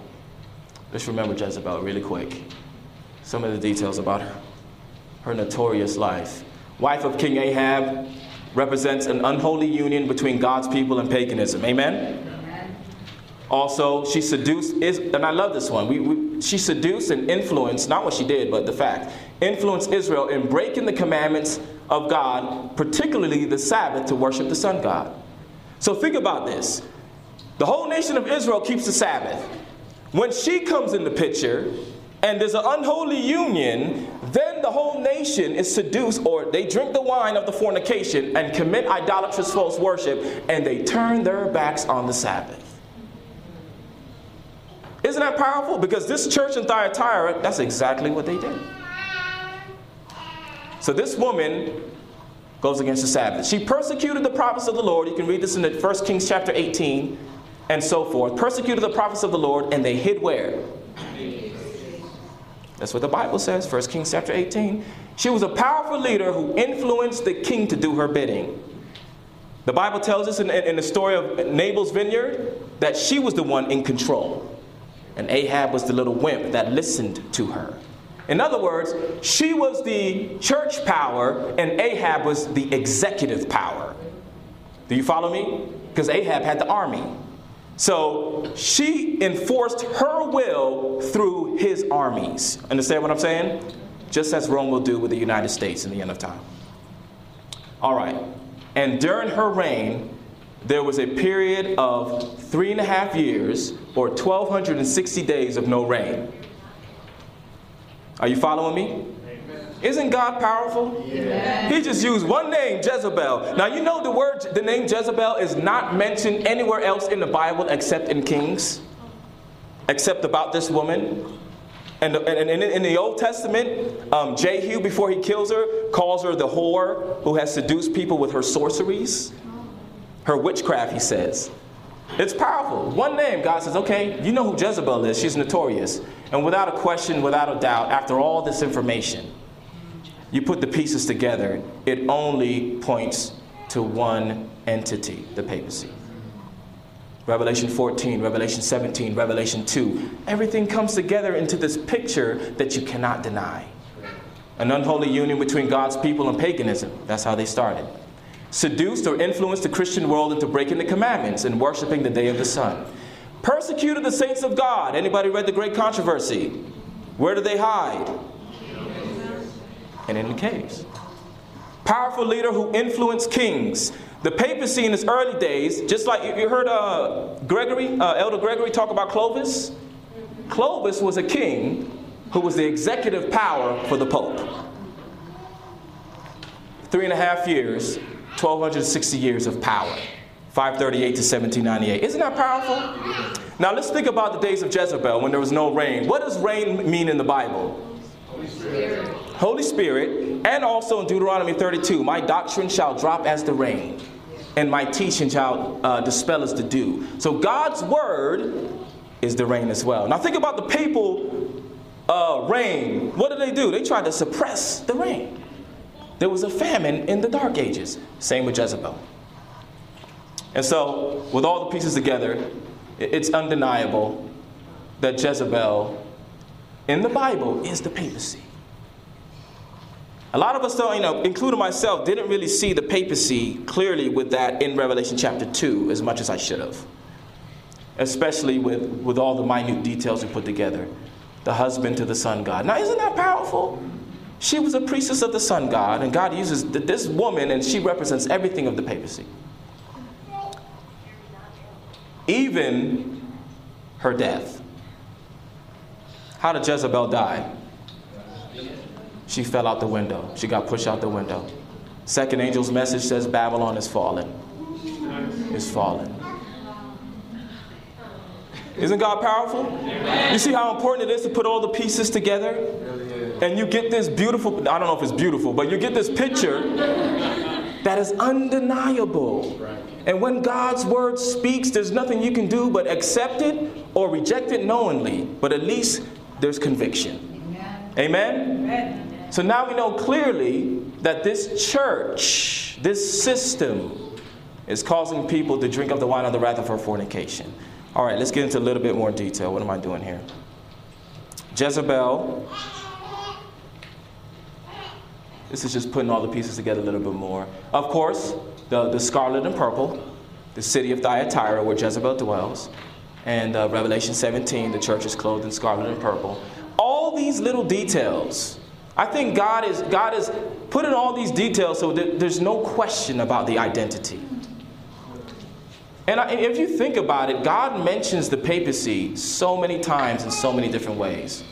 Let's remember Jezebel really quick. Some of the details about her, her notorious life. Wife of King Ahab, represents an unholy union between God's people and paganism. Amen? Amen. Also, she seduced, is, and I love this one. We, we, she seduced and influenced, not what she did, but the fact, influenced Israel in breaking the commandments of God, particularly the Sabbath, to worship the sun God. So think about this. The whole nation of Israel keeps the Sabbath. When she comes in the picture, and there's an unholy union, then the whole nation is seduced, or they drink the wine of the fornication and commit idolatrous false worship, and they turn their backs on the Sabbath. Isn't that powerful? Because this church in Thyatira, that's exactly what they did. So this woman goes against the Sabbath. She persecuted the prophets of the Lord. You can read this in the 1 Kings chapter 18 and so forth. Persecuted the prophets of the Lord, and they hid where? That's what the Bible says, 1 Kings chapter 18. She was a powerful leader who influenced the king to do her bidding. The Bible tells us in, in the story of Nabal's vineyard that she was the one in control. And Ahab was the little wimp that listened to her. In other words, she was the church power and Ahab was the executive power. Do you follow me? Because Ahab had the army. So she enforced her will through his armies. Understand what I'm saying? Just as Rome will do with the United States in the end of time. All right. And during her reign, there was a period of three and a half years or 1,260 days of no rain. Are you following me? Isn't God powerful? Yeah. He just used one name, Jezebel. Now you know the word, the name Jezebel is not mentioned anywhere else in the Bible except in Kings, except about this woman. And, and, and in the Old Testament, um, Jehu, before he kills her, calls her the whore who has seduced people with her sorceries, her witchcraft, he says. It's powerful. One name, God says, okay, you know who Jezebel is. She's notorious. And without a question, without a doubt, after all this information, you put the pieces together, it only points to one entity, the papacy. Revelation 14, Revelation 17, Revelation 2. Everything comes together into this picture that you cannot deny. An unholy union between God's people and paganism. That's how they started. Seduced or influenced the Christian world into breaking the commandments and worshiping the day of the sun. Persecuted the saints of God. Anybody read the great controversy? Where did they hide? And in the caves. Powerful leader who influenced kings. The papacy in its early days, just like you heard uh, Gregory, uh, Elder Gregory talk about Clovis. Clovis was a king who was the executive power for the Pope. Three and a half years, 1260 years of power. 538 to 1798. Isn't that powerful? Now let's think about the days of Jezebel when there was no rain. What does rain mean in the Bible? Holy Spirit. Holy Spirit, and also in Deuteronomy 32, my doctrine shall drop as the rain, and my teaching shall uh, dispel as the dew. So God's word is the rain as well. Now think about the papal uh, rain. What did they do? They tried to suppress the rain. There was a famine in the Dark Ages. Same with Jezebel. And so, with all the pieces together, it's undeniable that Jezebel in the Bible is the papacy. A lot of us don't, you know, including myself, didn't really see the papacy clearly with that in Revelation chapter 2 as much as I should have. Especially with, with all the minute details we put together. The husband to the sun god. Now, isn't that powerful? She was a priestess of the sun god, and God uses this woman, and she represents everything of the papacy even her death. How did Jezebel die? She fell out the window. She got pushed out the window. Second angel's message says Babylon is fallen. Is fallen. Isn't God powerful? You see how important it is to put all the pieces together? And you get this beautiful, I don't know if it's beautiful, but you get this picture that is undeniable. And when God's word speaks, there's nothing you can do but accept it or reject it knowingly. But at least there's conviction. Amen? Amen? So now we know clearly that this church, this system, is causing people to drink of the wine of the wrath of her fornication. All right, let's get into a little bit more detail. What am I doing here? Jezebel this is just putting all the pieces together a little bit more. Of course, the, the scarlet and purple, the city of Thyatira where Jezebel dwells, and uh, Revelation 17, the church is clothed in scarlet and purple. All these little details, I think God is God is putting all these details so that there's no question about the identity. And I, if you think about it, God mentions the papacy so many times in so many different ways.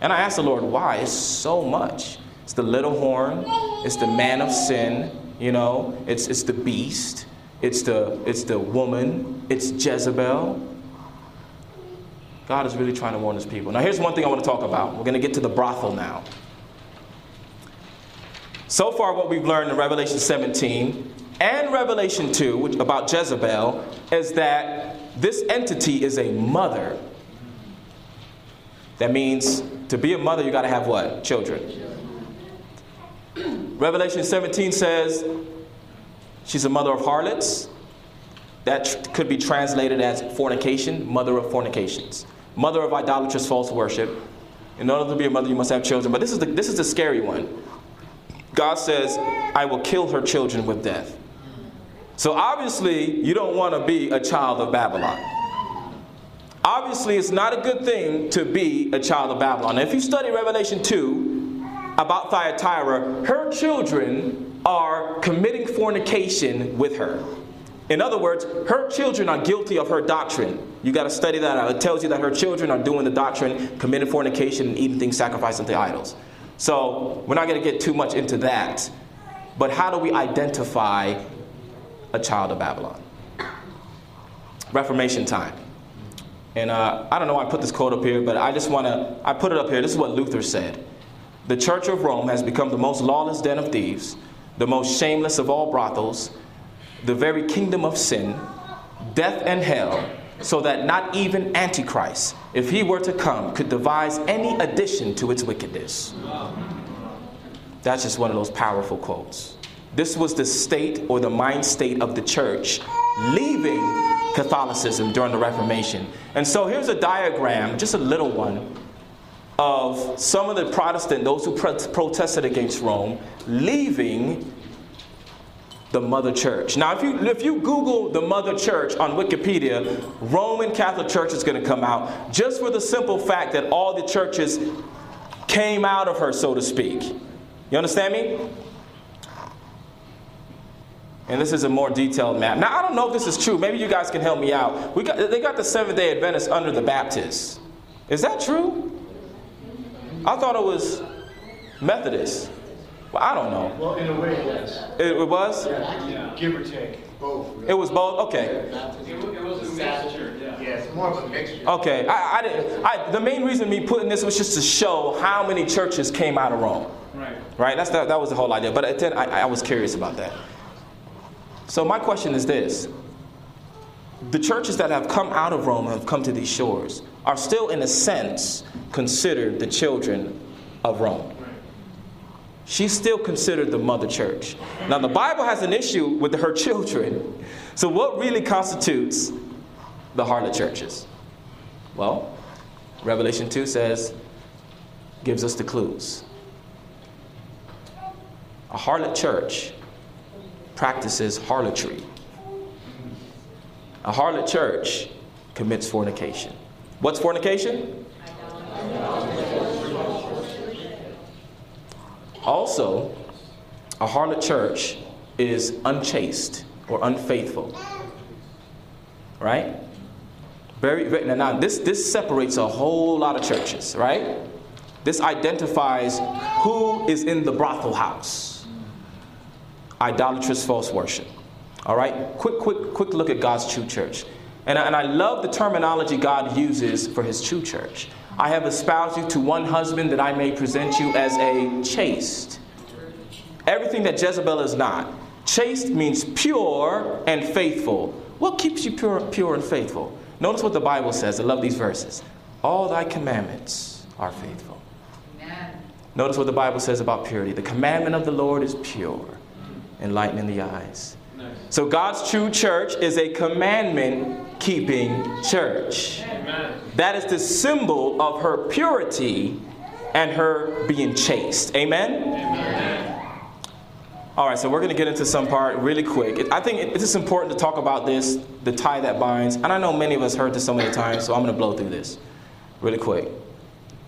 And I asked the Lord, why? It's so much. It's the little horn, it's the man of sin, you know, it's, it's the beast, it's the, it's the woman, it's Jezebel. God is really trying to warn his people. Now, here's one thing I want to talk about. We're going to get to the brothel now. So far, what we've learned in Revelation 17 and Revelation 2 which, about Jezebel is that this entity is a mother. That means to be a mother, you got to have what? Children. Revelation 17 says she's a mother of harlots. That could be translated as fornication, mother of fornications, mother of idolatrous false worship. In order to be a mother, you must have children. But this is the, this is the scary one. God says, I will kill her children with death. So obviously, you don't want to be a child of Babylon. Obviously, it's not a good thing to be a child of Babylon. Now, if you study Revelation 2, about Thyatira, her children are committing fornication with her. In other words, her children are guilty of her doctrine. You got to study that out. It tells you that her children are doing the doctrine, committing fornication, and eating things sacrificed unto idols. So we're not going to get too much into that. But how do we identify a child of Babylon? Reformation time. And uh, I don't know why I put this quote up here, but I just want to, I put it up here. This is what Luther said the Church of Rome has become the most lawless den of thieves, the most shameless of all brothels, the very kingdom of sin, death and hell, so that not even Antichrist, if he were to come, could devise any addition to its wickedness. That's just one of those powerful quotes. This was the state or the mind state of the church leaving Catholicism during the Reformation. And so here's a diagram, just a little one, of some of the Protestant, those who pro- protested against Rome, leaving the mother church. Now, if you, if you Google the mother church on Wikipedia, Roman Catholic Church is going to come out just for the simple fact that all the churches came out of her, so to speak. You understand me? And this is a more detailed map. Now, I don't know if this is true. Maybe you guys can help me out. We got, they got the Seventh day Adventists under the Baptists. Is that true? I thought it was Methodist. Well, I don't know. Well, in a way, yes. It, it was? Yeah, give or take. Both. It was both? Okay. It it was a mixture, yeah. Yeah, it's more of a mixture. Okay. I, I didn't, I, the main reason me putting this was just to show how many churches came out of Rome. Right. Right? That's the, that was the whole idea. But then I, I was curious about that. So my question is this. The churches that have come out of Rome and have come to these shores are still, in a sense, considered the children of Rome. She's still considered the mother church. Now, the Bible has an issue with her <laughs> children. So, what really constitutes the harlot churches? Well, Revelation 2 says, gives us the clues. A harlot church practices harlotry. A harlot church commits fornication. What's fornication? Also, a harlot church is unchaste or unfaithful. Right? Very, now this, this separates a whole lot of churches, right? This identifies who is in the brothel house. Idolatrous false worship. All right? Quick, quick, quick look at God's true church. And I, and I love the terminology God uses for his true church. I have espoused you to one husband that I may present you as a chaste. Everything that Jezebel is not. Chaste means pure and faithful. What keeps you pure, pure and faithful? Notice what the Bible says. I love these verses. All thy commandments are faithful. Amen. Notice what the Bible says about purity. The commandment of the Lord is pure, enlightening the eyes. Nice. So God's true church is a commandment keeping church. Amen. That is the symbol of her purity and her being chaste. Amen? All right, so we're going to get into some part really quick. I think it's just important to talk about this, the tie that binds. And I know many of us heard this so many times, so I'm going to blow through this really quick.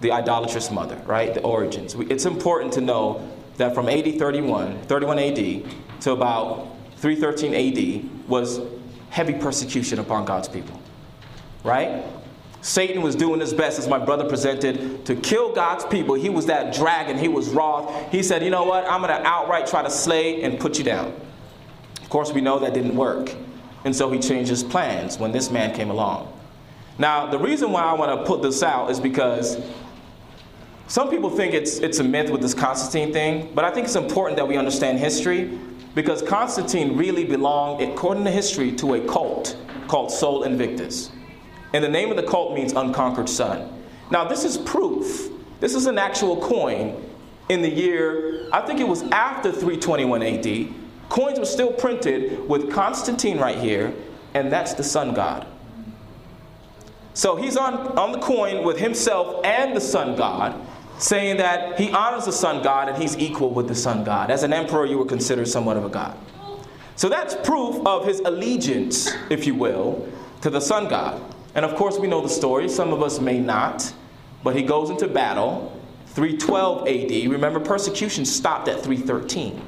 The idolatrous mother, right? The origins. It's important to know that from AD 31, 31 AD to about 313 AD was heavy persecution upon God's people right? Satan was doing his best, as my brother presented, to kill God's people. He was that dragon, he was wroth. He said, You know what? I'm going to outright try to slay and put you down. Of course, we know that didn't work. And so he changed his plans when this man came along. Now, the reason why I want to put this out is because some people think it's, it's a myth with this Constantine thing, but I think it's important that we understand history because Constantine really belonged, according to history, to a cult called Sol Invictus. And the name of the cult means unconquered sun. Now, this is proof. This is an actual coin in the year, I think it was after 321 AD. Coins were still printed with Constantine right here, and that's the sun god. So he's on, on the coin with himself and the sun god, saying that he honors the sun god and he's equal with the sun god. As an emperor, you were considered somewhat of a god. So that's proof of his allegiance, if you will, to the sun god. And of course, we know the story. Some of us may not. But he goes into battle, 312 AD. Remember, persecution stopped at 313.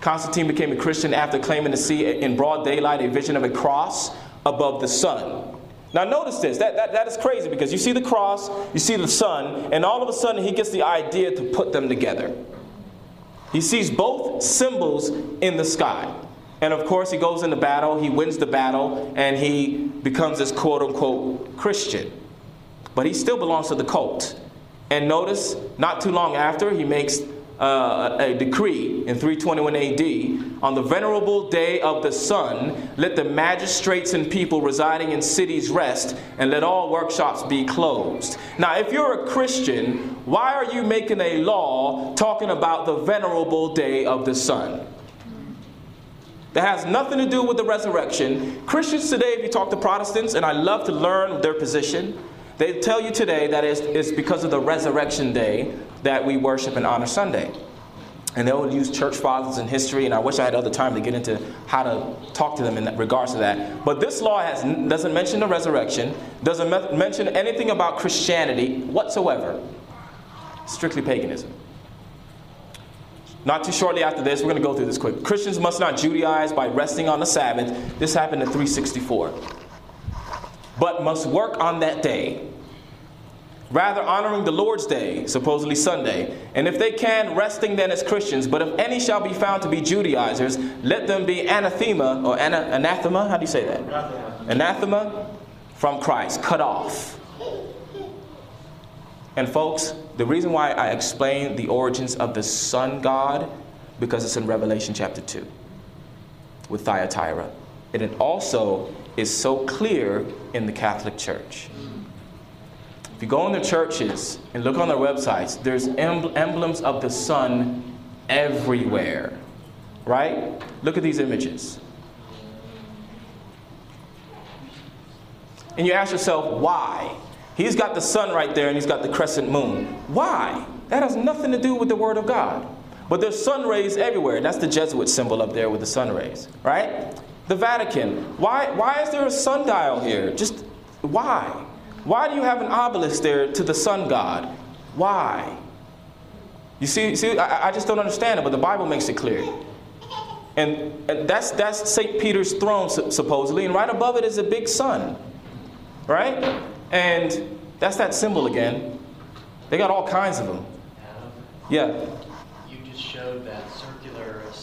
Constantine became a Christian after claiming to see in broad daylight a vision of a cross above the sun. Now, notice this. That, that, that is crazy because you see the cross, you see the sun, and all of a sudden he gets the idea to put them together. He sees both symbols in the sky. And of course, he goes into battle, he wins the battle, and he becomes this quote unquote Christian. But he still belongs to the cult. And notice, not too long after, he makes uh, a decree in 321 AD on the venerable day of the sun, let the magistrates and people residing in cities rest, and let all workshops be closed. Now, if you're a Christian, why are you making a law talking about the venerable day of the sun? That has nothing to do with the resurrection. Christians today, if you talk to Protestants, and I love to learn their position, they tell you today that it's, it's because of the resurrection day that we worship and honor Sunday. And they'll use church fathers and history, and I wish I had other time to get into how to talk to them in regards to that. But this law has, doesn't mention the resurrection, doesn't me- mention anything about Christianity whatsoever. Strictly paganism. Not too shortly after this, we're going to go through this quick. Christians must not Judaize by resting on the Sabbath. This happened in 364. But must work on that day. rather honoring the Lord's day, supposedly Sunday. And if they can, resting then as Christians. But if any shall be found to be Judaizers, let them be anathema, or ana- anathema, how do you say that? Anathema from Christ, cut off. And folks, the reason why I explain the origins of the sun god, because it's in Revelation chapter 2 with Thyatira. And it also is so clear in the Catholic Church. If you go in the churches and look on their websites, there's emblems of the sun everywhere. Right? Look at these images. And you ask yourself, why? He's got the sun right there and he's got the crescent moon. Why? That has nothing to do with the Word of God. But there's sun rays everywhere. That's the Jesuit symbol up there with the sun rays, right? The Vatican. Why, why is there a sundial here? Just why? Why do you have an obelisk there to the sun god? Why? You see, see I, I just don't understand it, but the Bible makes it clear. And, and that's, that's St. Peter's throne, supposedly, and right above it is a big sun, right? And that's that symbol again. They got all kinds of them. Yeah You just showed that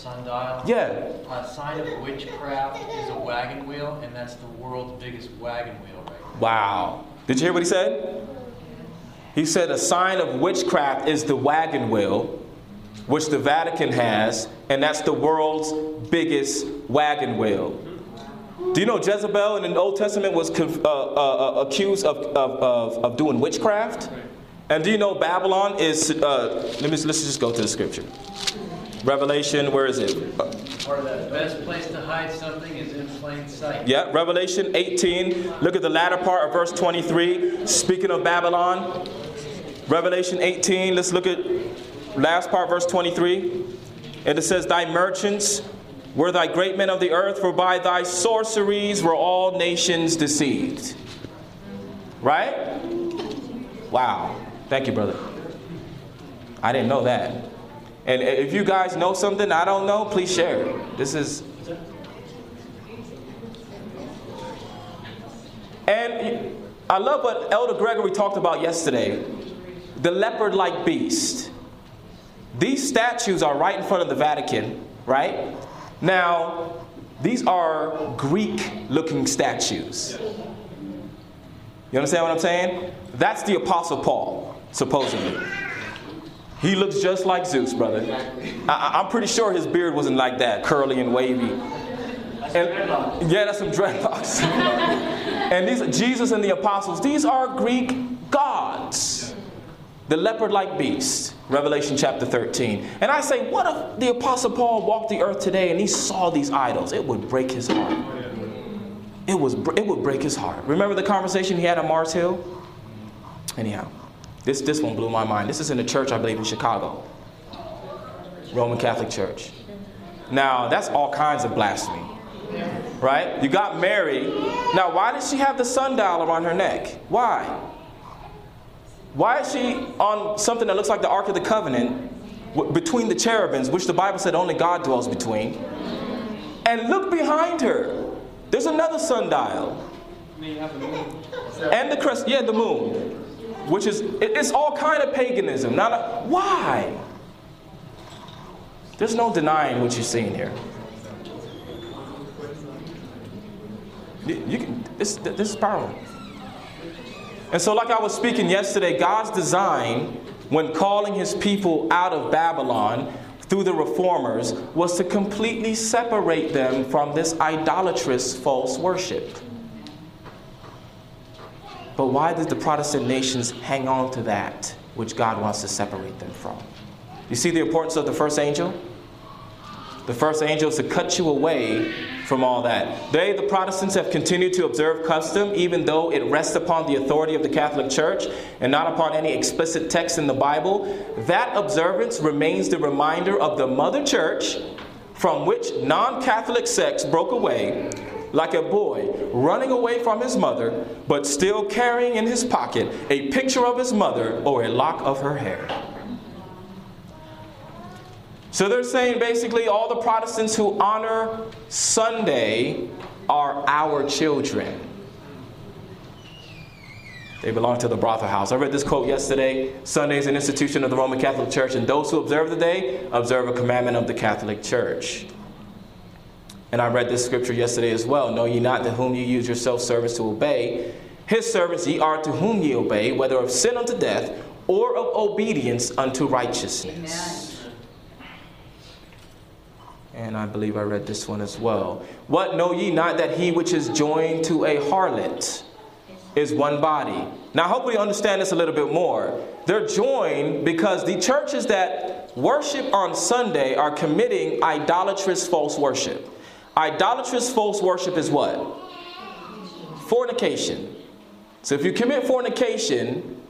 sundial. Yeah. A sign of witchcraft is a wagon wheel, and that's the world's biggest wagon wheel right now. Wow. Did you hear what he said? He said a sign of witchcraft is the wagon wheel, which the Vatican has, and that's the world's biggest wagon wheel. Do you know Jezebel in the Old Testament was uh, uh, uh, accused of, of, of, of doing witchcraft? And do you know Babylon is, uh, let me, let's just go to the scripture. Revelation, where is it? Or the best place to hide something is in plain sight. Yeah, Revelation 18. Look at the latter part of verse 23. Speaking of Babylon. Revelation 18, let's look at last part, verse 23. And it says, Thy merchants were thy great men of the earth, for by thy sorceries were all nations deceived. Right? Wow. Thank you, brother. I didn't know that. And if you guys know something I don't know, please share. This is. And I love what Elder Gregory talked about yesterday the leopard like beast. These statues are right in front of the Vatican, right? Now, these are Greek looking statues. You understand what I'm saying? That's the Apostle Paul, supposedly. He looks just like Zeus, brother. I, am pretty sure his beard wasn't like that, curly and wavy. And, yeah, that's some dreadlocks. <laughs> and these Jesus and the apostles, these are Greek gods. The leopard-like beast, Revelation chapter 13. And I say, what if the apostle Paul walked the earth today and he saw these idols? It would break his heart. It was it would break his heart. Remember the conversation he had on Mars Hill? Anyhow. This, this one blew my mind. This is in a church, I believe, in Chicago. Roman Catholic Church. Now, that's all kinds of blasphemy. Right? You got Mary. Now, why does she have the sundial around her neck? Why? Why is she on something that looks like the Ark of the Covenant between the cherubims, which the Bible said only God dwells between? And look behind her. There's another sundial. And the crest, yeah, the moon which is it's all kind of paganism. Not a, why? There's no denying what you're seeing here. You can, this, this is powerful. And so, like I was speaking yesterday, God's design when calling his people out of Babylon through the reformers was to completely separate them from this idolatrous false worship. But why did the Protestant nations hang on to that which God wants to separate them from? You see the importance of the first angel? The first angel is to cut you away from all that. They, the Protestants, have continued to observe custom, even though it rests upon the authority of the Catholic Church and not upon any explicit text in the Bible. That observance remains the reminder of the Mother Church from which non Catholic sects broke away like a boy running away from his mother, but still carrying in his pocket a picture of his mother or a lock of her hair. So they're saying basically all the Protestants who honor Sunday are our children. They belong to the brothel house. I read this quote yesterday Sunday is an institution of the Roman Catholic Church, and those who observe the day observe a commandment of the Catholic Church. And I read this scripture yesterday as well. Know ye not that whom ye use your self servants to obey, his servants ye are to whom ye obey, whether of sin unto death or of obedience unto righteousness. And I believe I read this one as well. What know ye not that he which is joined to a harlot is one body? Now, hopefully, you understand this a little bit more. They're joined because the churches that worship on Sunday are committing idolatrous false worship. Idolatrous false worship is what? Fornication. So if you commit fornication,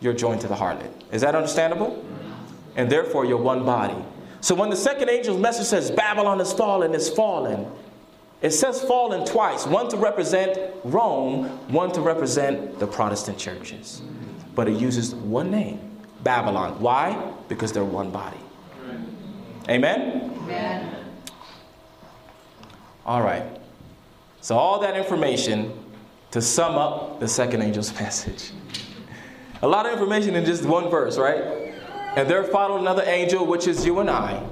you're joined to the harlot. Is that understandable? And therefore, you're one body. So when the second angel's message says Babylon is fallen, is fallen, it says fallen twice one to represent Rome, one to represent the Protestant churches. But it uses one name Babylon. Why? Because they're one body. Amen? Amen. All right. So, all that information to sum up the second angel's <laughs> message. A lot of information in just one verse, right? And there followed another angel, which is you and I,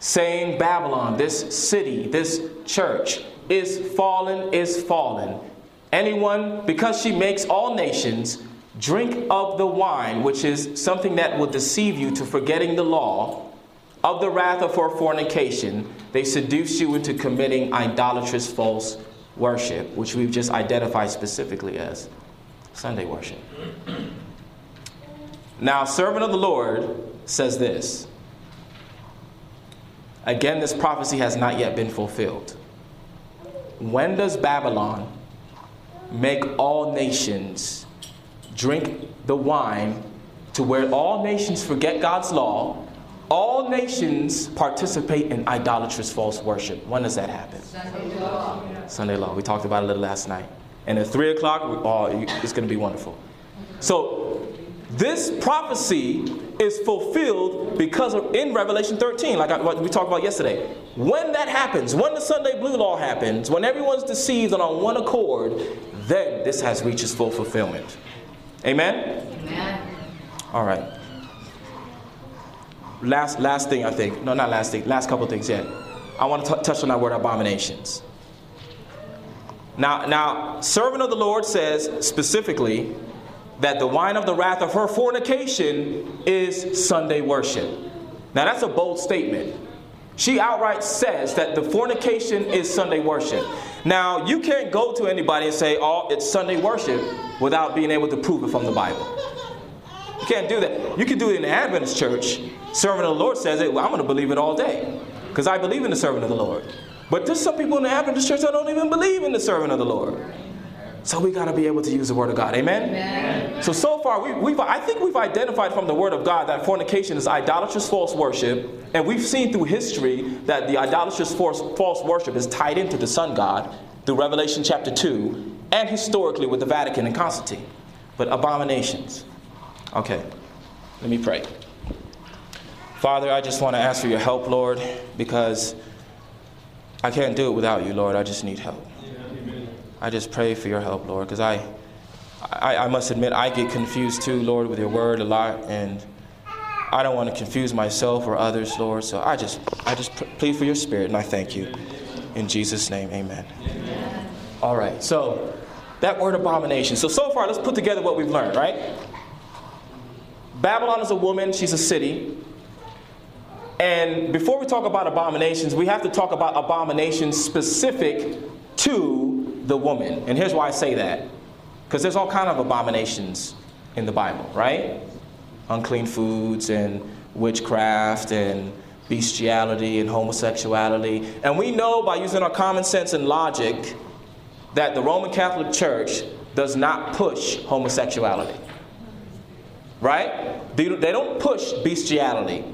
saying, Babylon, this city, this church, is fallen, is fallen. Anyone, because she makes all nations drink of the wine, which is something that will deceive you to forgetting the law, of the wrath of her fornication, they seduce you into committing idolatrous false worship, which we've just identified specifically as Sunday worship. Now, servant of the Lord says this. Again, this prophecy has not yet been fulfilled. When does Babylon make all nations drink the wine to where all nations forget God's law? All nations participate in idolatrous false worship. When does that happen? Sunday law. Sunday law. We talked about it a little last night. And at 3 o'clock, we, oh, it's going to be wonderful. So, this prophecy is fulfilled because of in Revelation 13, like I, what we talked about yesterday. When that happens, when the Sunday blue law happens, when everyone's deceived and on one accord, then this has reached its full fulfillment. Amen? Amen. All right. Last, last thing, I think. No, not last thing. Last couple things, yeah. I want to t- touch on that word abominations. Now, now, servant of the Lord says specifically that the wine of the wrath of her fornication is Sunday worship. Now, that's a bold statement. She outright says that the fornication is Sunday worship. Now, you can't go to anybody and say, oh, it's Sunday worship without being able to prove it from the Bible. You can't do that. You can do it in the Adventist church. Servant of the Lord says it. Well, I'm going to believe it all day because I believe in the servant of the Lord. But there's some people in the Adventist church that don't even believe in the servant of the Lord. So we got to be able to use the word of God. Amen? Amen. So so far we, we've I think we've identified from the word of God that fornication is idolatrous false worship, and we've seen through history that the idolatrous false, false worship is tied into the sun god through Revelation chapter 2 and historically with the Vatican and Constantine. But abominations. Okay. Let me pray. Father, I just want to ask for your help, Lord, because I can't do it without you, Lord. I just need help. I just pray for your help, Lord, because I, I, I must admit I get confused too, Lord, with your word a lot, and I don't want to confuse myself or others, Lord. So I just, I just plead for your spirit, and I thank you. In Jesus' name, amen. All right, so that word abomination. So, so far, let's put together what we've learned, right? Babylon is a woman, she's a city. And before we talk about abominations, we have to talk about abominations specific to the woman. And here's why I say that. Because there's all kind of abominations in the Bible, right? Unclean foods and witchcraft and bestiality and homosexuality. And we know by using our common sense and logic that the Roman Catholic Church does not push homosexuality. Right? They, they don't push bestiality.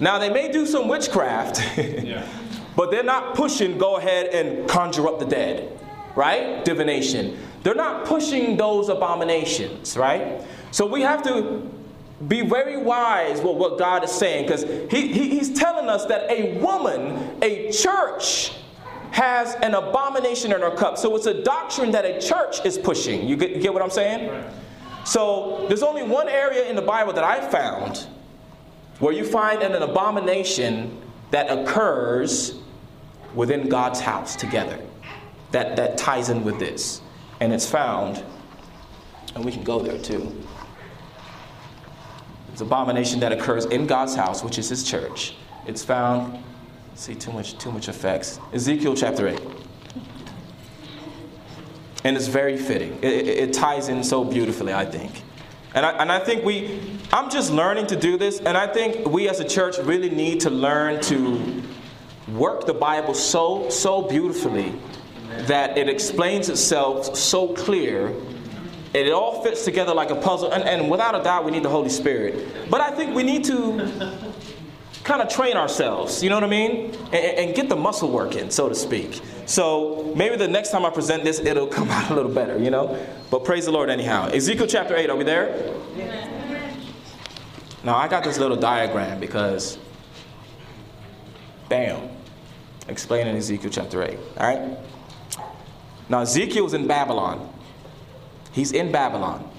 Now, they may do some witchcraft, <laughs> but they're not pushing go ahead and conjure up the dead, right? Divination. They're not pushing those abominations, right? So we have to be very wise with what God is saying because he, he, He's telling us that a woman, a church, has an abomination in her cup. So it's a doctrine that a church is pushing. You get, you get what I'm saying? So there's only one area in the Bible that I found where you find an abomination that occurs within God's house together that, that ties in with this. And it's found, and we can go there too. It's abomination that occurs in God's house, which is his church. It's found, see too much, too much effects. Ezekiel chapter 8. And it's very fitting. It, it, it ties in so beautifully, I think. And I, and I think we, I'm just learning to do this, and I think we as a church really need to learn to work the Bible so, so beautifully that it explains itself so clear. It all fits together like a puzzle, and, and without a doubt, we need the Holy Spirit. But I think we need to kind of train ourselves, you know what I mean? And, and, get the muscle working, so to speak. So maybe the next time I present this, it'll <laughs> come out a little better, you know? But praise the Lord anyhow. Ezekiel chapter 8, are we there? Now I got this little diagram because, bam, explaining Ezekiel chapter 8, all right? Now Ezekiel's in Babylon. He's in Babylon.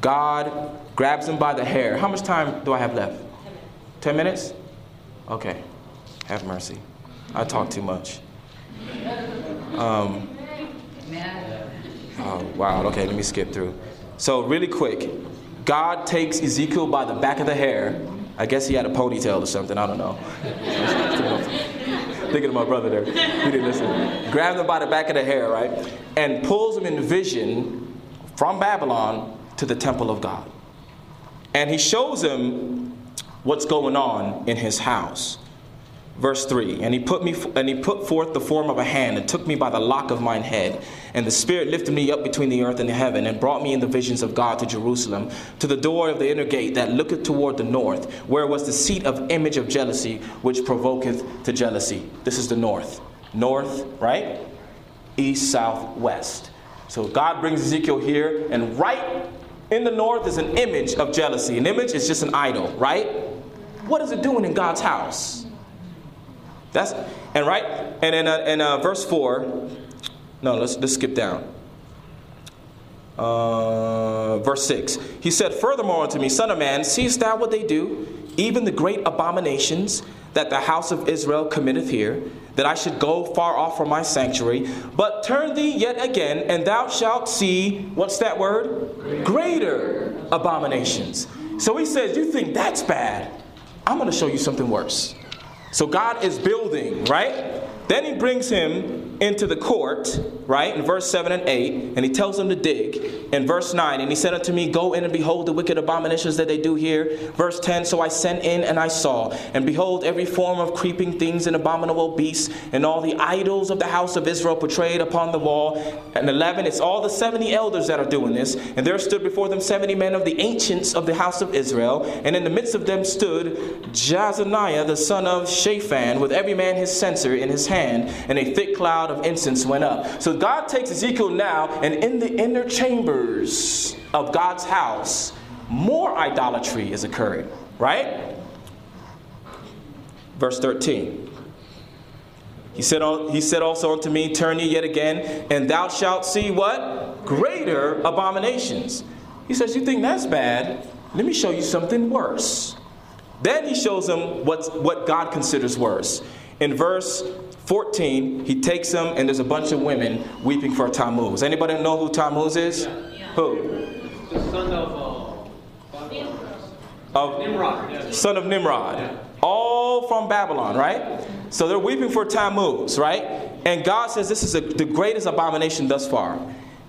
God grabs him by the hair. How much time do I have left? 10 minutes? Okay. Have mercy. I talk too much. Um, oh, wow. Okay, let me skip through. So, really quick God takes Ezekiel by the back of the hair. I guess he had a ponytail or something. I don't know. <laughs> Thinking of my brother there. He didn't listen. Grabs him by the back of the hair, right? And pulls him in vision from Babylon to the temple of God. And he shows him what's going on in his house. Verse 3 And he put me and he put forth the form of a hand and took me by the lock of mine head. And the Spirit lifted me up between the earth and the heaven and brought me in the visions of God to Jerusalem, to the door of the inner gate that looketh toward the north, where was the seat of image of jealousy, which provoketh to jealousy. This is the north. North, right? East, south, west. So God brings Ezekiel here, and right in the north is an image of jealousy. An image is just an idol, right? What is it doing in God's house? That's and right and in uh, in uh, verse four. No, let's let's skip down. Uh, verse six. He said, "Furthermore unto me, Son of man, seest thou what they do, even the great abominations that the house of Israel committeth here, that I should go far off from my sanctuary. But turn thee yet again, and thou shalt see what's that word? Greater, abominations." So he says, "You think that's bad? I'm going to show you something worse." So God is building, right? Then he brings him into the court, right, in verse 7 and 8, and he tells them to dig. In verse 9, and he said unto me, Go in and behold the wicked abominations that they do here. Verse 10, So I sent in and I saw, and behold, every form of creeping things and abominable beasts, and all the idols of the house of Israel portrayed upon the wall. And 11, it's all the 70 elders that are doing this. And there stood before them 70 men of the ancients of the house of Israel, and in the midst of them stood Jaazaniah the son of Shaphan, with every man his censer in his hand hand, and a thick cloud of incense went up. So God takes Ezekiel now, and in the inner chambers of God's house, more idolatry is occurring, right? Verse 13. He said, he said also unto me, Turn ye yet again, and thou shalt see what? Greater abominations. He says, You think that's bad? Let me show you something worse. Then he shows him what's, what God considers worse. In verse 14, he takes them, and there's a bunch of women weeping for Tammuz. Anybody know who Tammuz is? Yeah. Who? The son of, uh, of Nimrod. Yeah. Son of Nimrod. Yeah. All from Babylon, right? So they're weeping for Tammuz, right? And God says this is a, the greatest abomination thus far.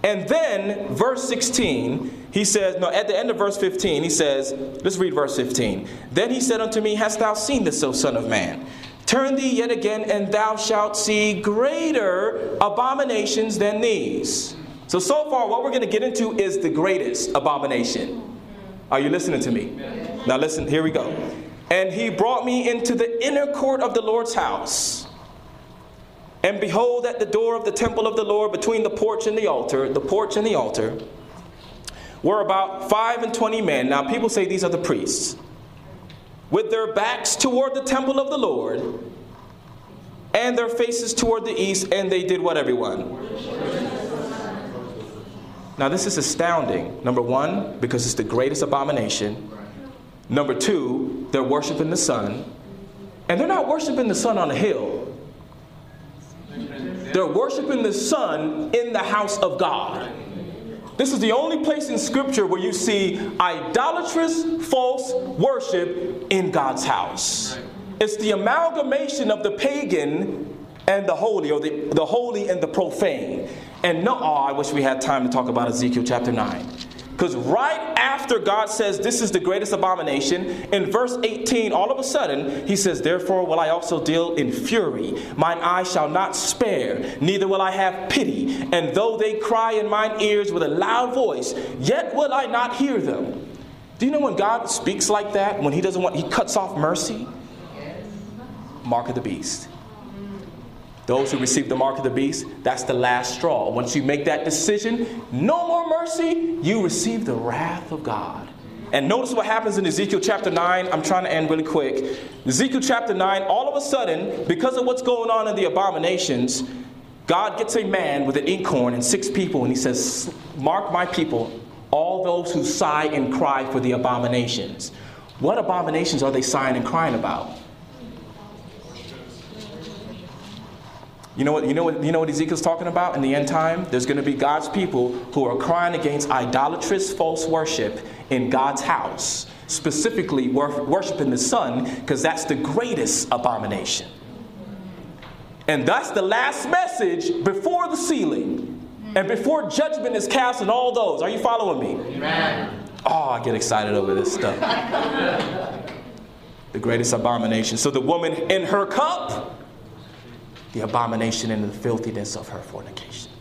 And then, verse 16, he says, no, at the end of verse 15, he says, let's read verse 15. Then he said unto me, Hast thou seen this, O Son of Man? Turn thee yet again, and thou shalt see greater abominations than these. So, so far, what we're going to get into is the greatest abomination. Are you listening to me? Now, listen, here we go. And he brought me into the inner court of the Lord's house. And behold, at the door of the temple of the Lord, between the porch and the altar, the porch and the altar, were about five and twenty men. Now, people say these are the priests with their backs toward the temple of the Lord, and their faces toward the east, and they did what, everyone? Now, this is astounding. Number one, because it's the greatest abomination. Number two, they're worshiping the sun. And they're not worshiping the sun on a hill, they're worshiping the sun in the house of God. This is the only place in Scripture where you see idolatrous false worship in God's house. It's the amalgamation of the pagan and the holy, or the, the holy and the profane. And no, oh, I wish we had time to talk about Ezekiel chapter 9. Because right after God says this is the greatest abomination, in verse 18, all of a sudden, he says, Therefore will I also deal in fury. Mine eye shall not spare, neither will I have pity. And though they cry in mine ears with a loud voice, yet will I not hear them. Do you know when God speaks like that, when he doesn't want, he cuts off mercy? Mark of the beast. Those who receive the mark of the beast, that's the last straw. Once you make that decision, no more mercy, you receive the wrath of God. And notice what happens in Ezekiel chapter 9. I'm trying to end really quick. Ezekiel chapter 9, all of a sudden, because of what's going on in the abominations, God gets a man with an inkhorn and six people, and he says, Mark my people, all those who sigh and cry for the abominations. What abominations are they sighing and crying about? You know what, you know what, you know what Ezekiel's talking about in the end time? There's going to be God's people who are crying against idolatrous false worship in God's house, specifically wor- worshiping the sun, because that's the greatest abomination. And that's the last message before the sealing and before judgment is cast on all those. Are you following me? Amen. Oh, I get excited over this stuff. <laughs> the greatest abomination. So the woman in her cup the abomination and the filthiness of her fornication.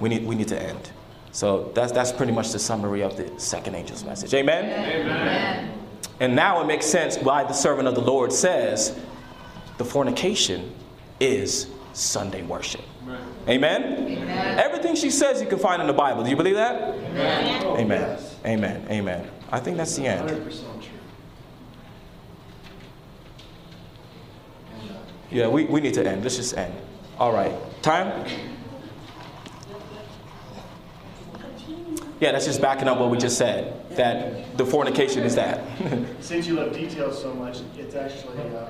We need, we need to end. So that's, that's pretty much the summary of the second angel's message. Amen? Amen. And now it makes sense why the servant of the Lord says the fornication is Sunday worship. Amen? Amen? Everything she says you can find in the Bible. Do you believe that? Amen. Amen. Amen. Amen. I think that's the end. 100% true. Yeah, we, we need to end. Let's just end. All right. Time? Yeah, that's just backing up what we just said. That the fornication is that. <laughs> Since you love details so much, it's actually uh,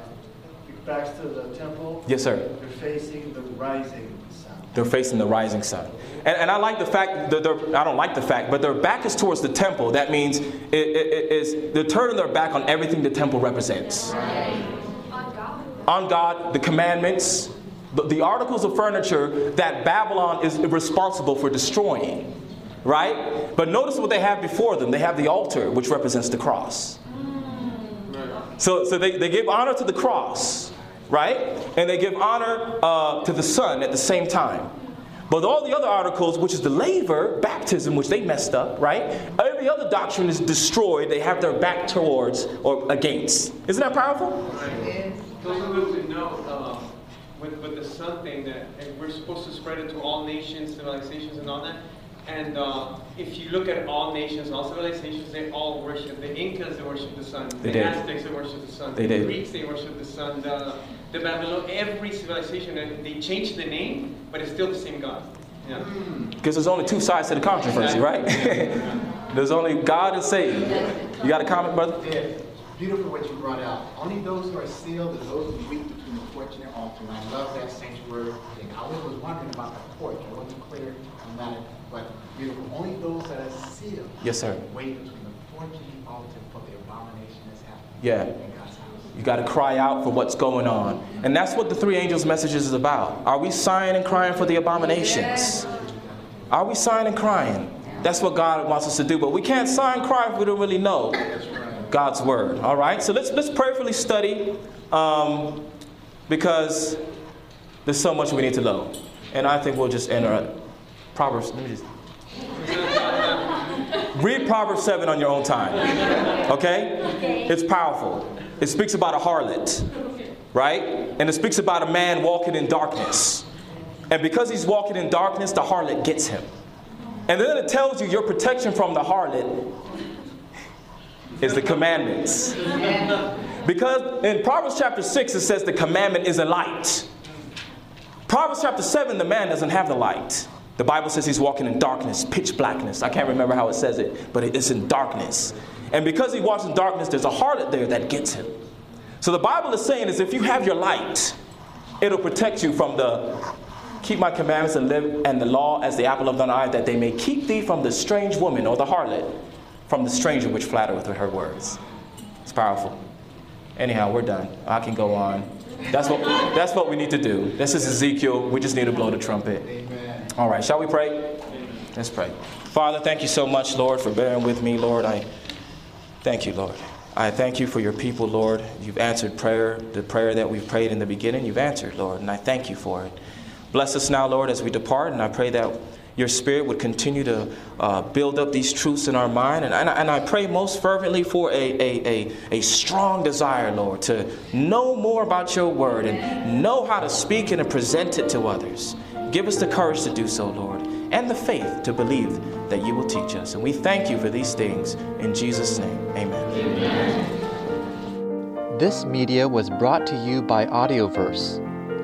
back to the temple. yes, sir. They're facing the rising sun. They're facing the rising sun. And, and I like the fact that they're, I don't like the fact, but their back is towards the temple. That means it, it, it is they're turning their back on everything the temple represents. On God, the commandments, the, articles of furniture that Babylon is responsible for destroying. Right? But notice what they have before them. They have the altar, which represents the cross. So, so they, they give honor to the cross, right? And they give honor uh, to the Son at the same time. But all the other articles, which is the laver, baptism, which they messed up, right? Every other doctrine is destroyed. They have their back towards or against. Isn't that powerful? It's also good to know uh, with, with the sun thing that we're supposed to spread it to all nations, civilizations, and all that. And uh, if you look at all nations, all civilizations, they all worship. The Incas, they worship the sun. They the did. Aztecs, they worship the sun. They the did. Greeks, they worship the sun. The, the Babylon, every civilization, and they changed the name, but it's still the same God. Yeah. Because there's only two sides to the controversy, right? <laughs> there's only God and Satan. You got a comment, brother? Yeah, beautiful what you brought out. Only those who are sealed are those who weep between the porch and the altar. And I love that sanctuary thing. I was wondering about the porch. I wasn't clear on that, but beautiful. Only those that are sealed. Yes, sir. Wait between the porch and the altar for the abomination that's happening. Yeah. In God's house. You got to cry out for what's going on. And that's what the three angels' messages is about. Are we sighing and crying for the abominations? Are we sighing and crying? That's what God wants us to do. But we can't sigh and cry if we don't really know God's word. All right? So let's, let's prayerfully study um, because there's so much we need to know. And I think we'll just enter Proverbs. Let me just. <laughs> Read Proverbs 7 on your own time. Okay? It's powerful. It speaks about a harlot, right? And it speaks about a man walking in darkness. And because he's walking in darkness, the harlot gets him. And then it tells you your protection from the harlot is the commandments. Because in Proverbs chapter 6, it says the commandment is a light. Proverbs chapter 7, the man doesn't have the light. The Bible says he's walking in darkness, pitch blackness. I can't remember how it says it, but it's in darkness. And because he walks in darkness, there's a harlot there that gets him. So the Bible is saying is if you have your light, it'll protect you from the keep my commandments and live and the law as the apple of thine eye, that they may keep thee from the strange woman or the harlot, from the stranger which flattereth with her words. It's powerful. Anyhow, we're done. I can go on. That's what that's what we need to do. This is Ezekiel. We just need to blow the trumpet. Amen. All right, shall we pray? Let's pray. Father, thank you so much, Lord, for bearing with me, Lord. I thank you, Lord. I thank you for your people, Lord. You've answered prayer, the prayer that we've prayed in the beginning. You've answered, Lord, and I thank you for it. Bless us now, Lord, as we depart, and I pray that your Spirit would continue to uh, build up these truths in our mind. And, and, I, and I pray most fervently for a, a, a, a strong desire, Lord, to know more about your word and know how to speak and to present it to others. Give us the courage to do so, Lord, and the faith to believe that you will teach us. And we thank you for these things. In Jesus' name, amen. This media was brought to you by Audioverse,